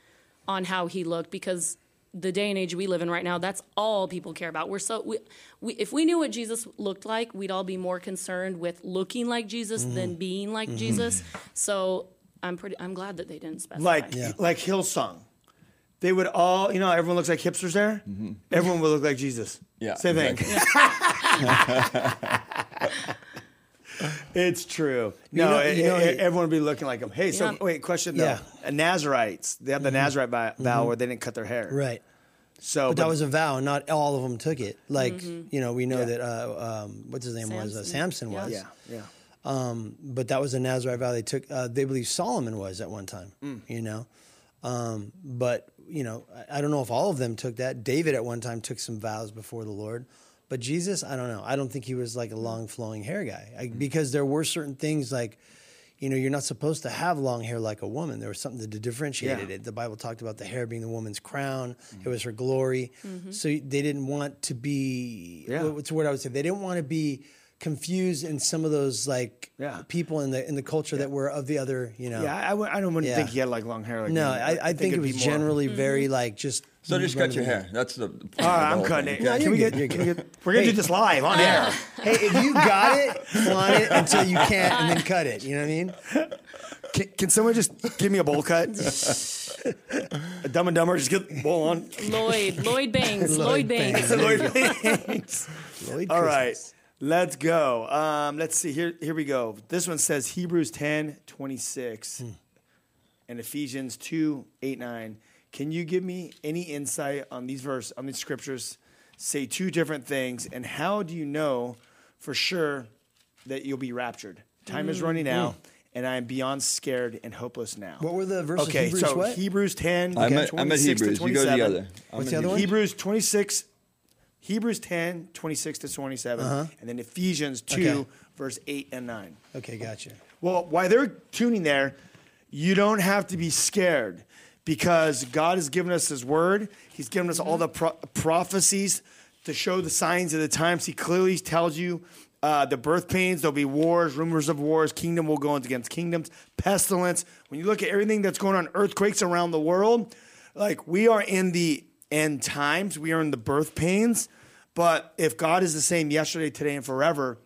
on how he looked because the day and age we live in right now, that's all people care about. We're so, we, we, if we knew what Jesus looked like, we'd all be more concerned with looking like Jesus Mm-hmm. than being like Jesus. So I'm pretty, I'm glad that they didn't specify. like Yeah. like Hillsong. They would all, you know, everyone looks like hipsters there. Everyone would look like Jesus. Yeah, same thing. It's true. No, know- it- you know, it- it- everyone would be looking like him. Hey, so Yeah. wait, question though. Yeah. Mm-hmm. Uh, Nazarites, they have the Nazarite vow, vow where they didn't cut their hair. Right. So, But that was a vow. Not all of them took it. Like you know, we know Yeah. that uh, um, what's his name was uh, Samson. Samson was. yeah, yeah. Um, but that was a Nazarite vow they took. Uh, they believe Solomon was at one time. Mm. You know, um, but you know, I, I don't know if all of them took that. David at one time took some vows before the Lord, but Jesus, I don't know. I don't think he was like a mm. long flowing hair guy I, mm. because there were certain things like. You know, you're not supposed to have long hair like a woman. There was something that differentiated Yeah. it. The Bible talked about the hair being the woman's crown. Mm-hmm. It was her glory. Mm-hmm. So they didn't want to be. Yeah. What's the word I would say? They didn't want to be confused in some of those like Yeah. people in the in the culture that were of the other, you know. Yeah, I, I, don't wouldn't Yeah. think he had like long hair. Like no, me. I, I think, it it'd be was more- generally mm-hmm. very like just. So just cut your run-of-the-mill. hair. That's the. the All right, I'm whole cutting thing. it. No, Can we good, get, you're can we get- We're gonna Hey. do this live on air. Hey, if you got it, flaunt it until you can't, and then cut it. You know what I mean? Can, can someone just give me a bowl cut? a Dumb and Dumber, just get the bowl on. Lloyd, Lloyd Banks, Lloyd Lloyd Banks. Lloyd Banks. Lloyd All right, Christmas. let's go. Um, let's see. Here, here we go. This one says Hebrews 10, 26 Hmm. and Ephesians 2, 8, 9. Can you give me any insight on these verse on these scriptures? Say two different things, and how do you know for sure that you'll be raptured? Time is running out, and I am beyond scared and hopeless now. What were the verses? Okay, Hebrews so what? Hebrews 10, I'm at, I'm at 26 to Hebrews. You go to the 27. other. I'm What's the other Hebrews. one? Hebrews 26, Hebrews 10, 26 to 27, and then Ephesians 2, Uh-huh. Okay. verse 8 and 9. Okay, gotcha. Well, while they're tuning there, you don't have to be scared because God has given us His word. He's given us all the pro- prophecies to show the signs of the times. He clearly tells you uh, the birth pains, there'll be wars, rumors of wars, kingdom will go against kingdoms, pestilence. When you look at everything that's going on, earthquakes around the world, like we are in the end times, we are in the birth pains. But if God is the same yesterday, today, and forever,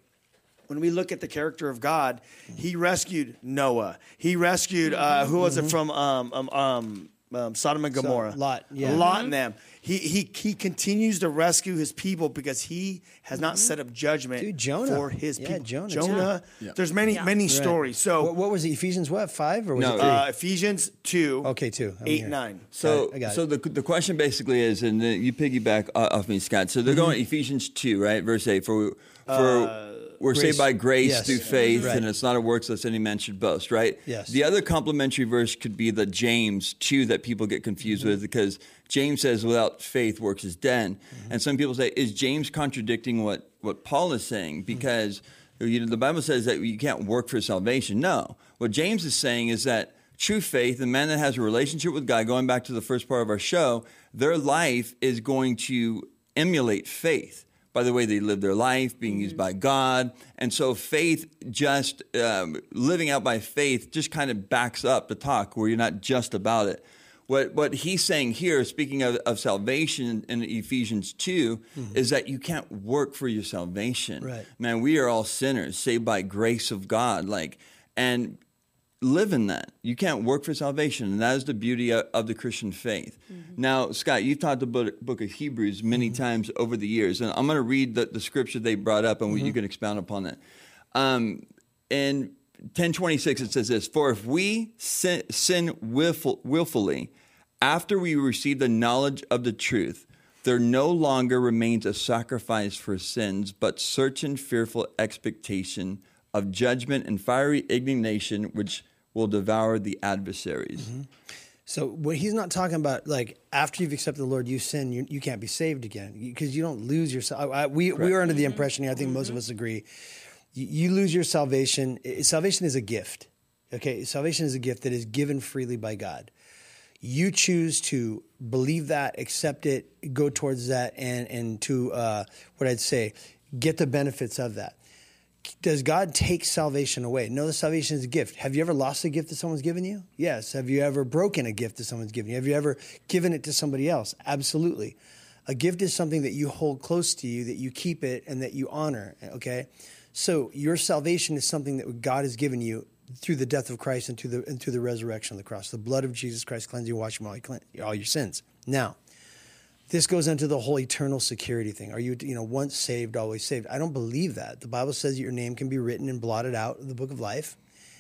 when we look at the character of God, He rescued Noah. He rescued uh, who was it from um, um, um, um, Sodom and Gomorrah? Lot, yeah. Lot and them. He, he he continues to rescue His people because He has not set up judgment Dude, Jonah. for His Yeah, people. Jonah. Jonah. Yeah. There's many Yeah. many Right. stories. So What, what was it? Ephesians what? Five or was No, it three? uh, Ephesians two. okay, two. I'm eight here. nine. So, Got it, I got so it. the the question basically is, and then you piggyback off me, Scott. So they're Mm-hmm. going Ephesians two, right? Verse eight. For for we're grace- saved by grace yes. through faith, Right. and it's not a works lest any man should boast, right? Yes. The other complementary verse could be the James two that people get confused Mm-hmm. with because James says, "Without faith, works is dead," Mm-hmm. and some people say, "Is James contradicting what what Paul is Mm-hmm. saying?" Because you know, the Bible says that you can't work for salvation. No, what James is saying is that true faith, the man that has a relationship with God, going back to the first part of our show, their life is going to emulate faith by the way they live their life, being used by God. And so faith, just um, living out by faith, just kind of backs up the talk where you're not just about it. What, what he's saying here, speaking of, of salvation in Ephesians 2, is that you can't work for your salvation. Right. Man, we are all sinners, saved by grace of God. Like, and live in that. You can't work for salvation, and that is the beauty of, of the Christian faith. Mm-hmm. Now, Scott, you've taught the book, book of Hebrews many mm-hmm. times over the years, and I'm going to read the, the scripture they brought up, and we, you mm-hmm. can expound upon it. Um, in 1026, it says this For if we sin, sin willful, willfully after we receive the knowledge of the truth, there no longer remains a sacrifice for sins, but certain fearful expectation of judgment and fiery indignation, which will devour the adversaries. So what he's not talking about, like after you've accepted the Lord, you sin, you, you can't be saved again because you don't lose your. I, I, we we are under the impression here. I think most of us agree. You, you lose your salvation. Salvation is a gift. Okay, salvation is a gift that is given freely by God. You choose to believe that, accept it, go towards that, and and to uh, what I'd say, get the benefits of that. Does God take salvation away? No, the salvation is a gift. Have you ever lost a gift that someone's given you? Yes. Have you ever broken a gift that someone's given you? Have you ever given it to somebody else? Absolutely. A gift is something that you hold close to you, that you keep it, and that you honor. Okay, so your salvation is something that God has given you through the death of Christ and through the and through the resurrection on the cross. The blood of Jesus Christ cleanses you, wash all your, all your sins. Now, this goes into the whole eternal security thing. Are you, you know, once saved, always saved? I don't believe that. The Bible says that your name can be written and blotted out of the book of life.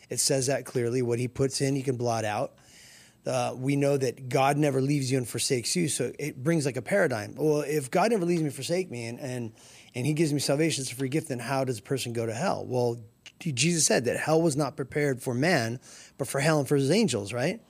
It says that clearly. What He puts in, He can blot out. Uh, we know that God never leaves you and forsakes you, so it brings like a paradigm. Well, if God never leaves me, forsake me, and and and He gives me salvation, it's a free gift. Then how does a person go to hell? Well, Jesus said that hell was not prepared for man, but for hell and for His angels, right?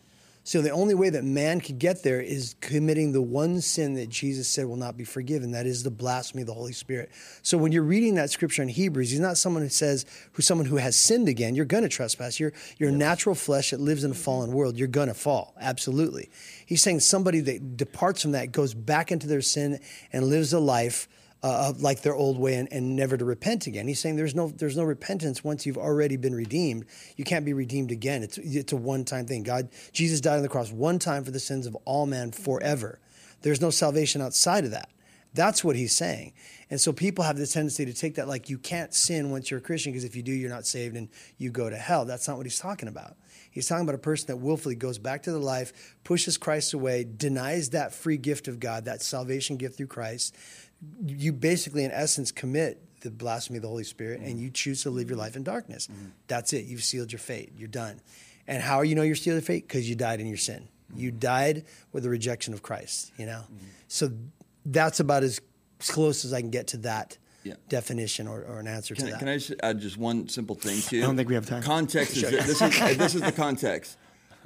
So the only way that man could get there is committing the one sin that Jesus said will not be forgiven. That is the blasphemy of the Holy Spirit. So when you're reading that scripture in Hebrews, he's not someone who says who's someone who has sinned again. You're going to trespass. You're your natural flesh that lives in a fallen world. You're going to fall. Absolutely. He's saying somebody that departs from that goes back into their sin and lives a life uh, like their old way and, and, never to repent again. He's saying there's no there's no repentance once you've already been redeemed. You can't be redeemed again. It's it's a one time thing. God Jesus died on the cross one time for the sins of all men forever. There's no salvation outside of that. That's what he's saying. And so people have this tendency to take that like you can't sin once you're a Christian because if you do, you're not saved and you go to hell. That's not what he's talking about. He's talking about a person that willfully goes back to the life, pushes Christ away, denies that free gift of God, that salvation gift through Christ, you basically, in essence, commit the blasphemy of the Holy Spirit mm-hmm. and you choose to live your life in darkness. Mm-hmm. That's it. You've sealed your fate. You're done. And how you know you're sealed your fate? Because you died in your sin. Mm-hmm. You died with the rejection of Christ, you know? Mm-hmm. So that's about as close as I can get to that. Yeah. definition or, or, an answer can to I, that. Can I just add just one simple thing too? I don't think we have time. Context is this is this is the context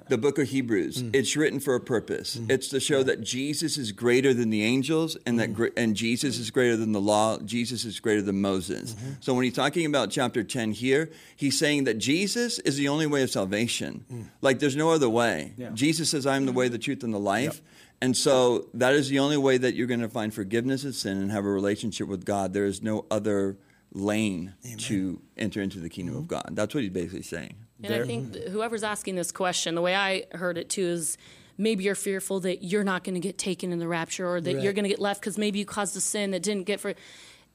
the book of Hebrews. Mm. It's written for a purpose. Mm. It's to show yeah. that Jesus is greater than the angels, and that mm. and Jesus is greater than the law. Jesus is greater than Moses. Mm-hmm. So when he's talking about chapter ten here, he's saying that Jesus is the only way of salvation. Mm. Like there's no other way. Yeah. Jesus says, "I am the way, the truth, and the life." Yep. And so that is the only way that you're going to find forgiveness of sin and have a relationship with God. There is no other lane Amen. to enter into the kingdom mm-hmm. of God. That's what he's basically saying. And. I think whoever's asking this question, the way I heard it too is maybe you're fearful that you're not going to get taken in the rapture or that right. you're going to get left because maybe you caused a sin that didn't get for.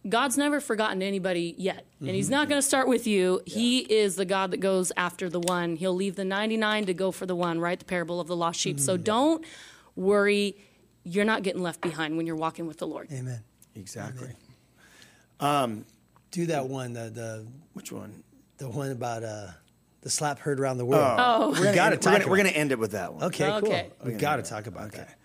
God's never forgotten anybody yet, and He's not going to start with you. Yeah. He is the God that goes after the one. He'll leave the 99 to go for the one, right? The parable of the lost sheep. Mm-hmm. So don't worry. You're not getting left behind when you're walking with the Lord. Amen. Exactly. Amen. Um, Do that one. The the which one? The one about uh the slap heard around the world. Oh, we got to talk. We're going to end it with that one. Okay, okay. cool. We got to talk about okay. that.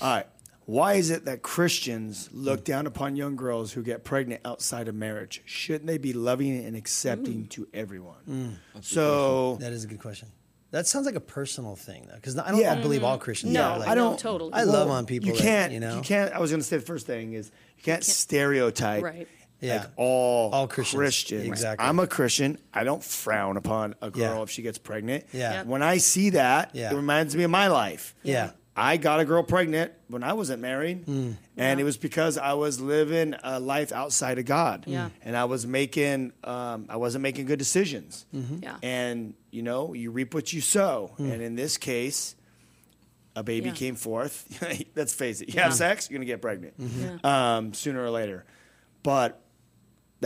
All right. Why is it that Christians look down upon young girls who get pregnant outside of marriage? Shouldn't they be loving and accepting mm. to everyone? Mm. So that is a good question. That sounds like a personal thing, though, because I don't yeah. believe all Christians. No, are like, I don't no, totally. I love on people. You can't. That, you know. You can't. I was going to say the first thing is you can't, can't stereotype right yeah. like all, all Christians. Christians. Exactly. I'm a Christian. I don't frown upon a girl yeah. if she gets pregnant. Yeah. yeah. When I see that, yeah. it reminds me of my life. Yeah. I got a girl pregnant when I wasn't married, mm. and it was because I was living a life outside of God. Yeah. And I was making, um, I wasn't making good decisions. Mm-hmm. Yeah. And you know, you reap what you sow. Mm. And in this case, a baby yeah. came forth. Let's face it. You have sex, you're gonna get pregnant mm-hmm. um, sooner or later. But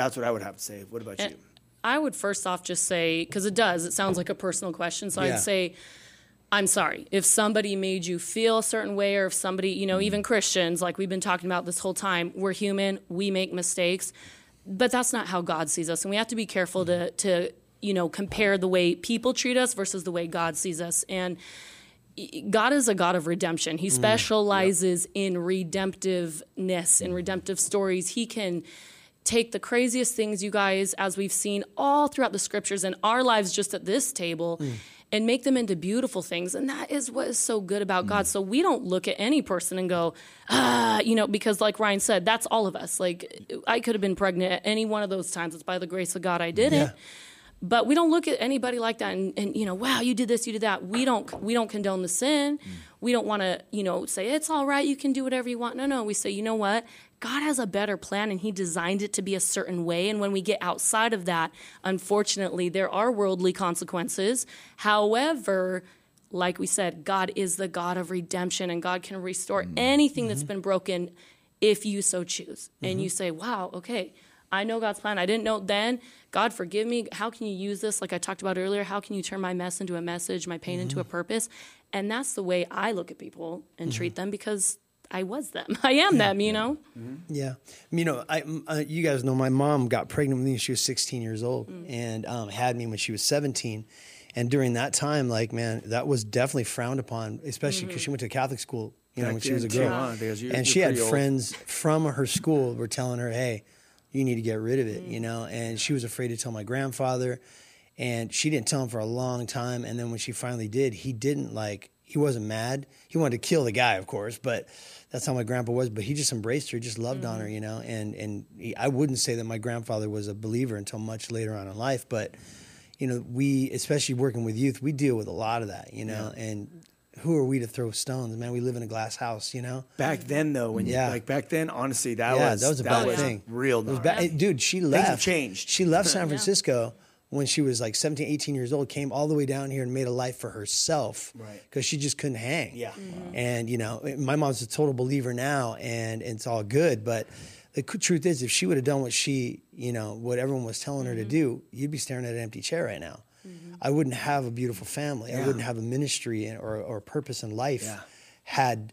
that's what I would have to say. What about and you? I would first off just say, because it does, it sounds like a personal question. So yeah. I'd say, I'm sorry. If somebody made you feel a certain way, or if somebody, you know, mm even Christians, like we've been talking about this whole time, we're human, we make mistakes, but that's not how God sees us. And we have to be careful to, to you know, compare the way people treat us versus the way God sees us. And God is a God of redemption. He specializes mm, yep. in redemptiveness, in redemptive stories. He can take the craziest things, you guys, as we've seen all throughout the scriptures and our lives just at this table. Mm. And make them into beautiful things. And that is what is so good about mm. God. So we don't look at any person and go, ah, you know, because like Ryan said, that's all of us. Like I could have been pregnant at any one of those times. It's by the grace of God I did yeah. it but we don't look at anybody like that and, and, you know wow you did this you did that we don't we don't condone the sin mm. we don't want to you know say it's all right you can do whatever you want no no we say you know what god has a better plan and he designed it to be a certain way and when we get outside of that unfortunately there are worldly consequences however like we said god is the god of redemption and god can restore mm. anything mm-hmm. that's been broken if you so choose mm-hmm. and you say wow okay I know God's plan. I didn't know then. God, forgive me. How can you use this? Like I talked about earlier, how can you turn my mess into a message, my pain mm-hmm. into a purpose? And that's the way I look at people and mm-hmm. treat them because I was them. I am them. You know. Yeah, you know, I, m- uh, you guys know my mom got pregnant with me when she was 16 years old, and um, had me when she was 17. And during that time, like man, that was definitely frowned upon, especially because she went to Catholic school. You know, Back when she was a girl, huh? You're- and you're she had old. friends from her school were telling her, "Hey, you need to get rid of it," Mm. you know. And she was afraid to tell my grandfather, and she didn't tell him for a long time. And then when she finally did, he didn't like. He wasn't mad. He wanted to kill the guy, of course, but that's how my grandpa was. But he just embraced her, just loved on her, mm-hmm. you know. And and he, I wouldn't say that my grandfather was a believer until much later on in life, but you know, we especially working with youth, we deal with a lot of that, you know. And who are we to throw stones, man? We live in a glass house, you know. Back then, though, when Yeah. you, like back then, honestly, that yeah, was that was a bad was thing. Real It was gnarly. bad. Dude, she have left. changed. She left San Francisco when she was like 17, 18 years old, came all the way down here and made a life for herself. Right. Because she just couldn't hang. Yeah. Mm-hmm. And, you know, my mom's a total believer now and, and it's all good. But the truth is, if she would have done what she, you know, what everyone was telling her to mm-hmm. do, you'd be staring at an empty chair right now. Mm-hmm. I wouldn't have a beautiful family. Yeah. I wouldn't have a ministry and- or, or purpose in life Yeah. had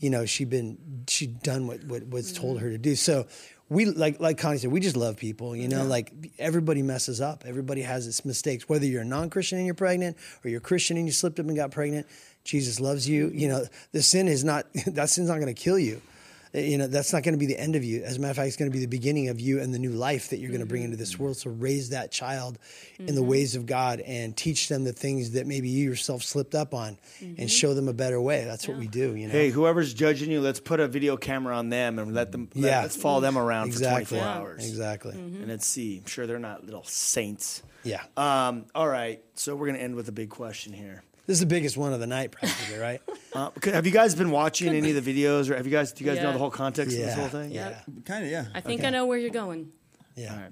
you know she been she'd done what what was told her to do so we like like connie said we just love people you know? Like everybody messes up. Everybody has its mistakes whether you're a non-christian and you're pregnant or you're christian and you slipped up and got pregnant. Jesus loves you. You know the sin is not that sin's not going to kill you Eh, you know that's not going to be the end of you. As a matter of fact it's going to be the beginning of you and the new life that you're going to bring into this mm. world. So raise that child in the mm-hmm. ways of god and teach them the things that maybe you yourself slipped up on and mm-hmm. show them a better way. That's what we do you know? Hey, whoever's judging you, let's put a video camera on them and let them. Let, Yeah. let's follow them around exactly. for 24 hours. exactly. Mm-hmm. And let's see. I'm sure they're not little saints. yeah. Um, all right, so we're gonna end with a big question here. This is the biggest one of the night practically right Uh, have you guys been watching any of the videos, or have you guys? Do you guys know the whole context of this whole thing? Yeah. Kind of, yeah. I think I know where you're going. yeah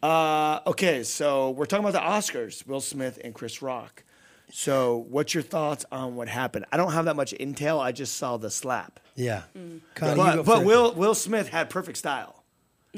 Uh, okay, so we're talking about the Oscars, Will Smith and Chris Rock. So, what's your thoughts on what happened? I don't have that much intel. I just saw the slap. yeah Mm. Connie, But, but. Will Will Smith had perfect style.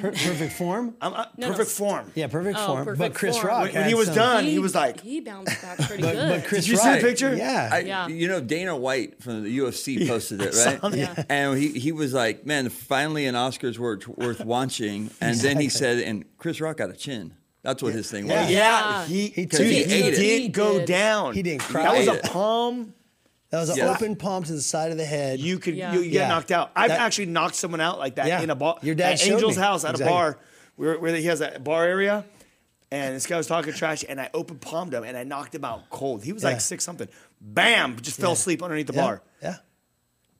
Per- perfect form I'm, uh, No, no, perfect s- form. yeah perfect Oh, form but chris form. rock When- When he was some- done, he was like, he bounced back pretty but, good. but chris Did you rock see the picture? yeah I, Yeah. You know, Dana White from the UFC posted it, saw right? that. Yeah. And he, he was like, man, finally an Oscars worth, worth watching. And then he said, and Chris Rock got a chin. That's what his thing was. yeah, Yeah. he, He dude, he. He didn't go did. down. He didn't cry. That was a palm. That was an Yeah. open palm to the side of the head You could Yeah. you, you get Yeah. knocked out. I've That- actually knocked someone out like that Yeah. in a bar. Your dad at showed Angel's me. house at Exactly. a bar where, where he has a bar area. And this guy was talking trash, and I open palmed him, and I knocked him out cold. He was Yeah. like six something. Bam! Just fell Yeah. asleep underneath the yeah. bar. yeah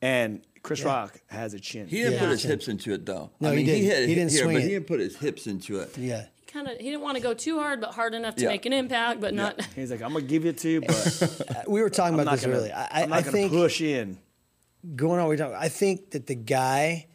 And Chris Rock has a chin. He didn't Yeah. put his hips into it, though. No, I he didn't. hit He didn't here, swing but it. he didn't put his hips into it. yeah kind of he didn't want to go too hard, but hard enough to Yeah. make an impact, but not. He's like, I'm gonna give it to you, but uh, we were talking about this gonna. earlier I, I'm not I gonna think push in. going on, we talking. I think that the guy,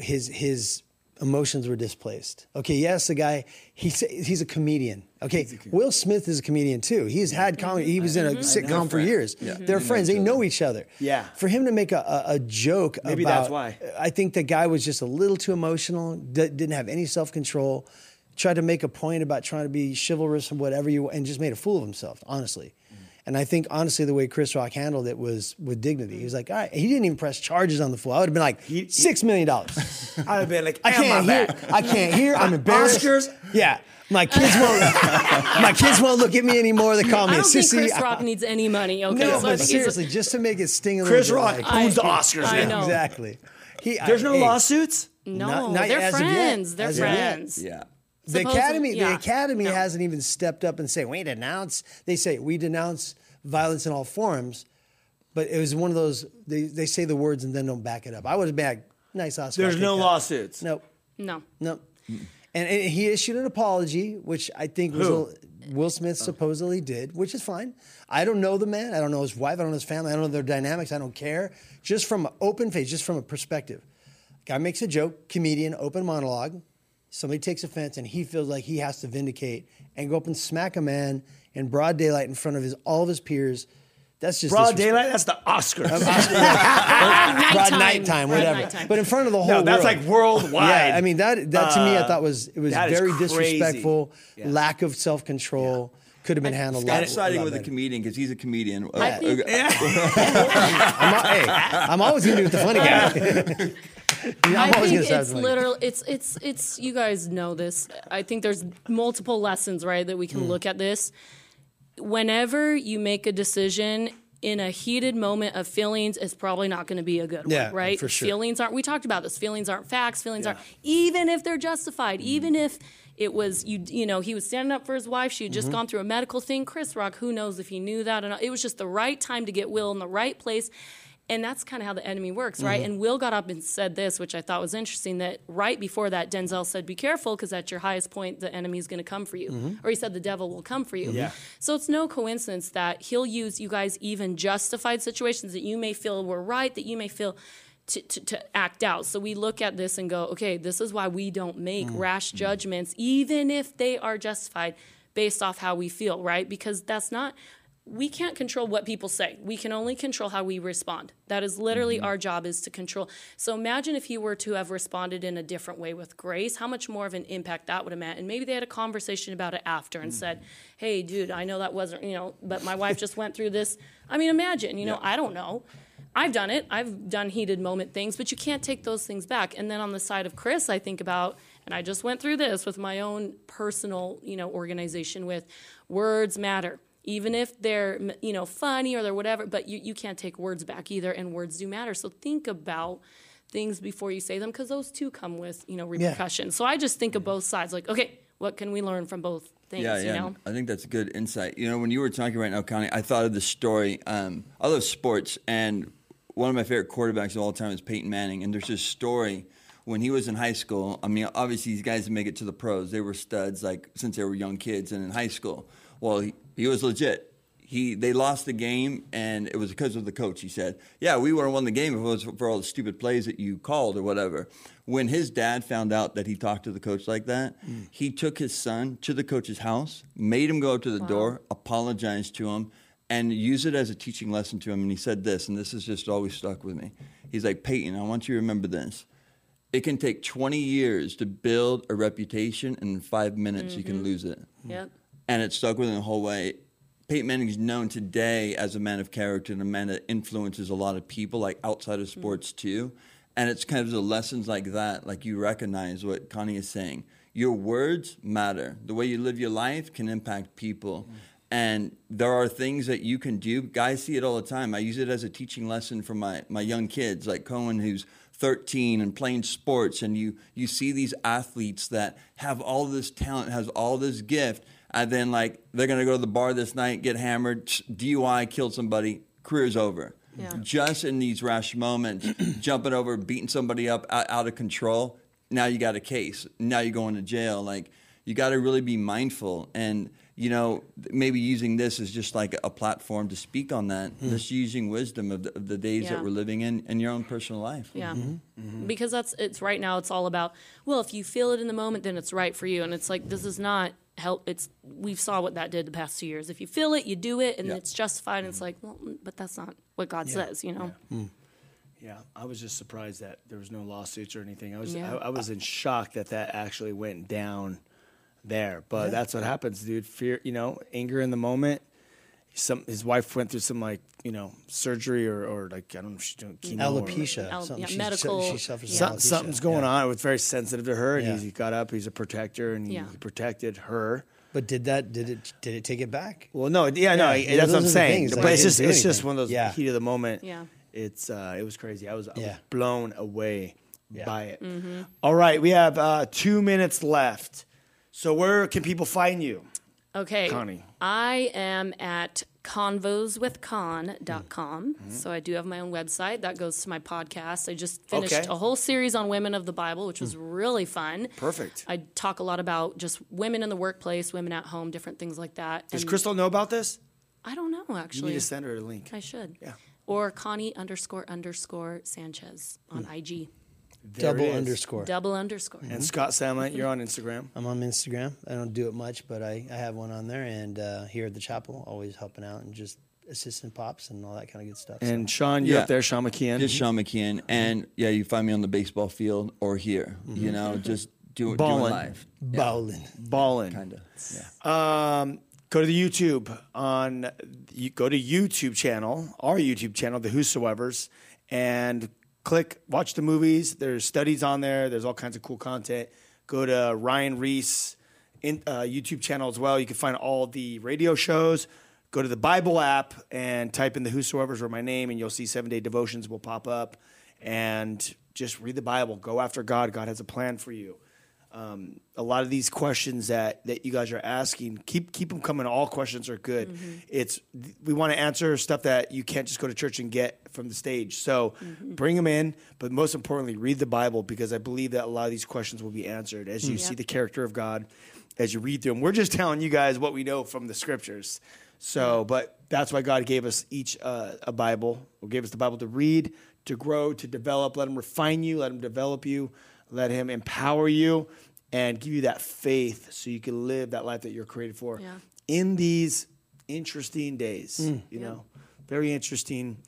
his his emotions were displaced. Okay, yes, the guy he's he's a comedian. Okay, Will Smith is a comedian too. He's had comedy. He was in a sitcom for years. Yeah, They're friends. They know each other. Yeah. For him to make a, a, a joke, Maybe about, that's why. I think the guy was just a little too emotional. d- didn't have any self control. Tried to make a point about trying to be chivalrous and whatever you, and just made a fool of himself. Honestly. Mm-hmm. And I think honestly, the way Chris Rock handled it was with dignity. He was like, all right. He didn't even press charges on the fool. I would have been like, He- six million dollars. I'd have been like, I can't hear. back?" I can't hear. I'm embarrassed. Oscars? Yeah. My kids won't. my kids won't look at me anymore. They call me I a don't think sissy. Chris Rock needs any money. Okay, no, so but think a- seriously, just to make it sting a little. Chris little Rock bit. like- owns the Oscars I now. know. exactly. He, There's no hey, lawsuits. no, Not- not they're as yet. friends. They're As yet. friends. Yeah. The Supposedly- academy, the academy No. hasn't even stepped up and say we denounce. They say we denounce violence in all forms, but it was one of those. They, they say the words and then don't back it up. I would have been nice Oscar. There's no that. lawsuits. Nope. No. No. And, and he issued an apology, which I think was Who? Will Smith supposedly did, which is fine. I don't know the man. I don't know his wife. I don't know his family. I don't know their dynamics. I don't care. Just from an open face, just from a perspective. Guy makes a joke, comedian, open monologue. Somebody takes offense, and he feels like he has to vindicate and go up and smack a man in broad daylight in front of his all of his peers. That's just Broad daylight. That's the Oscars. broad Nighttime. nighttime, Broad whatever. nighttime. But in front of the whole no, that's world. like worldwide. Yeah, I mean that that to me I Uh, thought was it was very disrespectful, Yeah. lack of self control. could have been handled. a lot- Scott's siding lot with a comedian because he's a comedian. I Uh, think- I'm, hey, I'm always gonna be with the funny guy. I think it's with the funny guy. literal. It's it's it's. You guys know this. I think there's multiple lessons, right, that we can look at this. Whenever you make a decision in a heated moment of feelings, it's probably not going to be a good Yeah, one, right? for sure. Feelings aren't. We talked about this. Feelings aren't facts. Feelings aren't. Even if they're justified, Hmm. even if it was you, you know, he was standing up for his wife. She had Mm-hmm. just gone through a medical thing. Chris Rock, who knows if he knew that or not? It was just the right time to get Will in the right place. And that's kind of how the enemy works, right? Mm-hmm. And Will got up and said this, which I thought was interesting that right before that, Denzel said, Be careful, because at your highest point, the enemy is going to come for you. Mm-hmm. Or he said, The devil will come for you. Yeah. So it's no coincidence that he'll use you guys even justified situations that you may feel were right, that you may feel. To, to, to act out. So we look at this and go, okay, this is why we don't make Mm. rash judgments, even if they are justified based off how we feel, right? Because that's not, we can't control what people say. We can only control how we respond. That is literally mm-hmm. our job is to control. So imagine if he were to have responded in a different way with grace, how much more of an impact that would have meant. And maybe they had a conversation about it after and said, mm-hmm. hey, dude, I know that wasn't, you know, but my wife just went through this. I mean, imagine, you know, I don't know. I've done it. I've done heated moment things, but you can't take those things back. And then on the side of Chris, I think about, and I just went through this with my own personal, you know, organization with words matter. Even if they're, you know, funny or they're whatever, but you, you can't take words back either, and words do matter. So think about things before you say them because those too come with, you know, repercussions. So I just think of both sides like, okay, what can we learn from both things, Yeah, yeah. you know? I think that's a good insight. You know, when you were talking right now, Connie, I thought of the story. Um, I love sports, and one of my favorite quarterbacks of all time is Peyton Manning. And there's this story when he was in high school. I mean, obviously these guys make it to the pros. They were studs like since they were young kids and in high school. Well, he, he was legit. He they lost the game, and it was because of the coach. He said, "Yeah, we would have won the game if it was for all the stupid plays that you called or whatever." When his dad found out that he talked to the coach like that, mm. he took his son to the coach's house, made him go up to the door, apologized to him, and use it as a teaching lesson to him. And he said this, and this has just always stuck with me. He's like, Peyton, I want you to remember this. It can take 20 years to build a reputation, and in five minutes you can mm-hmm. lose it Yep. And it stuck with him the whole way. Peyton Manning is known today as a man of character and a man that influences a lot of people, like outside of mm-hmm. sports too. And it's kind of the lessons like that, like you recognize what Connie is saying. Your words matter. The way you live your life can impact people. Mm. And there are things that you can do. Guys see it all the time. I use it as a teaching lesson for my, my young kids, like Cohen, who's 13 and playing sports. And you, you see these athletes that have all this talent, has all this gift, and then like they're going to go to the bar this night, get hammered, DUI, killed somebody, career's over. Yeah. Just in these rash moments, jumping over, beating somebody up out, out of control. Now you got a case. Now you're going to jail. Like you got to really be mindful and you know maybe using this as just like a platform to speak on that just using wisdom of the, of the days Yeah. that we're living in in your own personal life Yeah. Mm-hmm. Because that's it's right now it's all about well if you feel it in the moment then it's right for you and it's like this is not help it's we saw what that did the past 2 years. If you feel it, you do it and Yeah. it's justified and it's like well mm, but that's not what God says, you know. Yeah, I was just surprised that there was no lawsuits or anything. I was Yeah. I, I was in shock that that actually went down there. But that's what happens, dude. Fear, you know, anger in the moment. Some his wife went through some like you know surgery or, or like I don't know if she's doing chemo or- Alopecia. Al- something. yeah, She- medical- She suffers yeah. Alopecia. something's going Yeah. on. It was very sensitive to her, and Yeah. he's, he got up. He's a protector, and he, Yeah. he protected her. But did that? Did it? Did it take it back? Well, no, yeah, no, Yeah, that's those what I'm saying. things, like, but it it's just it's just one of those Yeah. heat of the moment. Yeah. It's uh, it was crazy. I was, I was blown away Yeah. by it. Mm-hmm. All right, we have uh, two minutes left. So where can people find you? Okay. Connie. I am at convoswithcon.com. Mm-hmm. So I do have my own website that goes to my podcast. I just finished Okay. a whole series on women of the Bible, which was really fun. Perfect. I talk a lot about just women in the workplace, women at home, different things like that. Does And Crystal know about this? I don't know actually. You need to send her a link. I should. Yeah. Or Connie underscore underscore Sanchez on Hmm. IG. There Double underscore. Double underscore. And Scott Salamat, you're on Instagram. I'm on Instagram. I don't do it much, but I, I have one on there. And uh, here at the chapel, always helping out and just assisting pops and all that kind of good stuff. So- And Sean, you're Yeah. up there, Sean Mckeehan. just Sean Mckeehan and yeah you find me on the baseball field or here you know just do, doing Ballin'. life bowling. balling. kind of yeah Um, go to the YouTube on you go to YouTube channel, our YouTube channel, the Whosoever's, and click watch the movies. There's studies on there. There's all kinds of cool content. Go to Ryan Ries in, uh, YouTube channel as well. You can find all the radio shows. Go to the Bible app and type in the Whosoever's or my name, and you'll see seven day devotions will pop up. And just read the Bible. Go after God. God has a plan for you um, a lot of these questions that, that you guys are asking, keep keep them coming. All questions are good. Mm-hmm. It's we want to answer stuff that you can't just go to church and get from the stage. So mm-hmm. bring them in, but most importantly, read the Bible because I believe that a lot of these questions will be answered as you mm-hmm. see the character of God as you read through them. We're just telling you guys what we know from the scriptures. So, but that's why God gave us each uh, a Bible. Or gave us the Bible to read, to grow, to develop. Let Him refine you. Let Him develop you. Let Him empower you and give you that faith so you can live that life that you're created for yeah. in these interesting days. Mm. You yeah. know, very interesting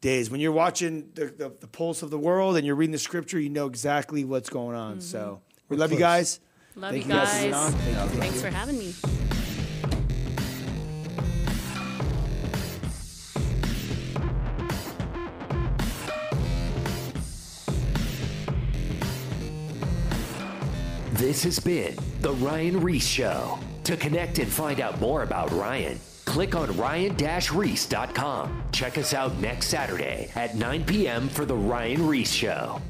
days. When you're watching the, the, the, pulse of the world and you're reading the scripture, you know exactly what's going on. Mm-hmm. So we love you guys. Love Thank you guys. guys. Thank Thanks for having me. This has been The Ryan Ries Show. To connect and find out more about Ryan, click on ryan-reese.com. Check us out next Saturday at 9 p.m. for The Ryan Ries Show.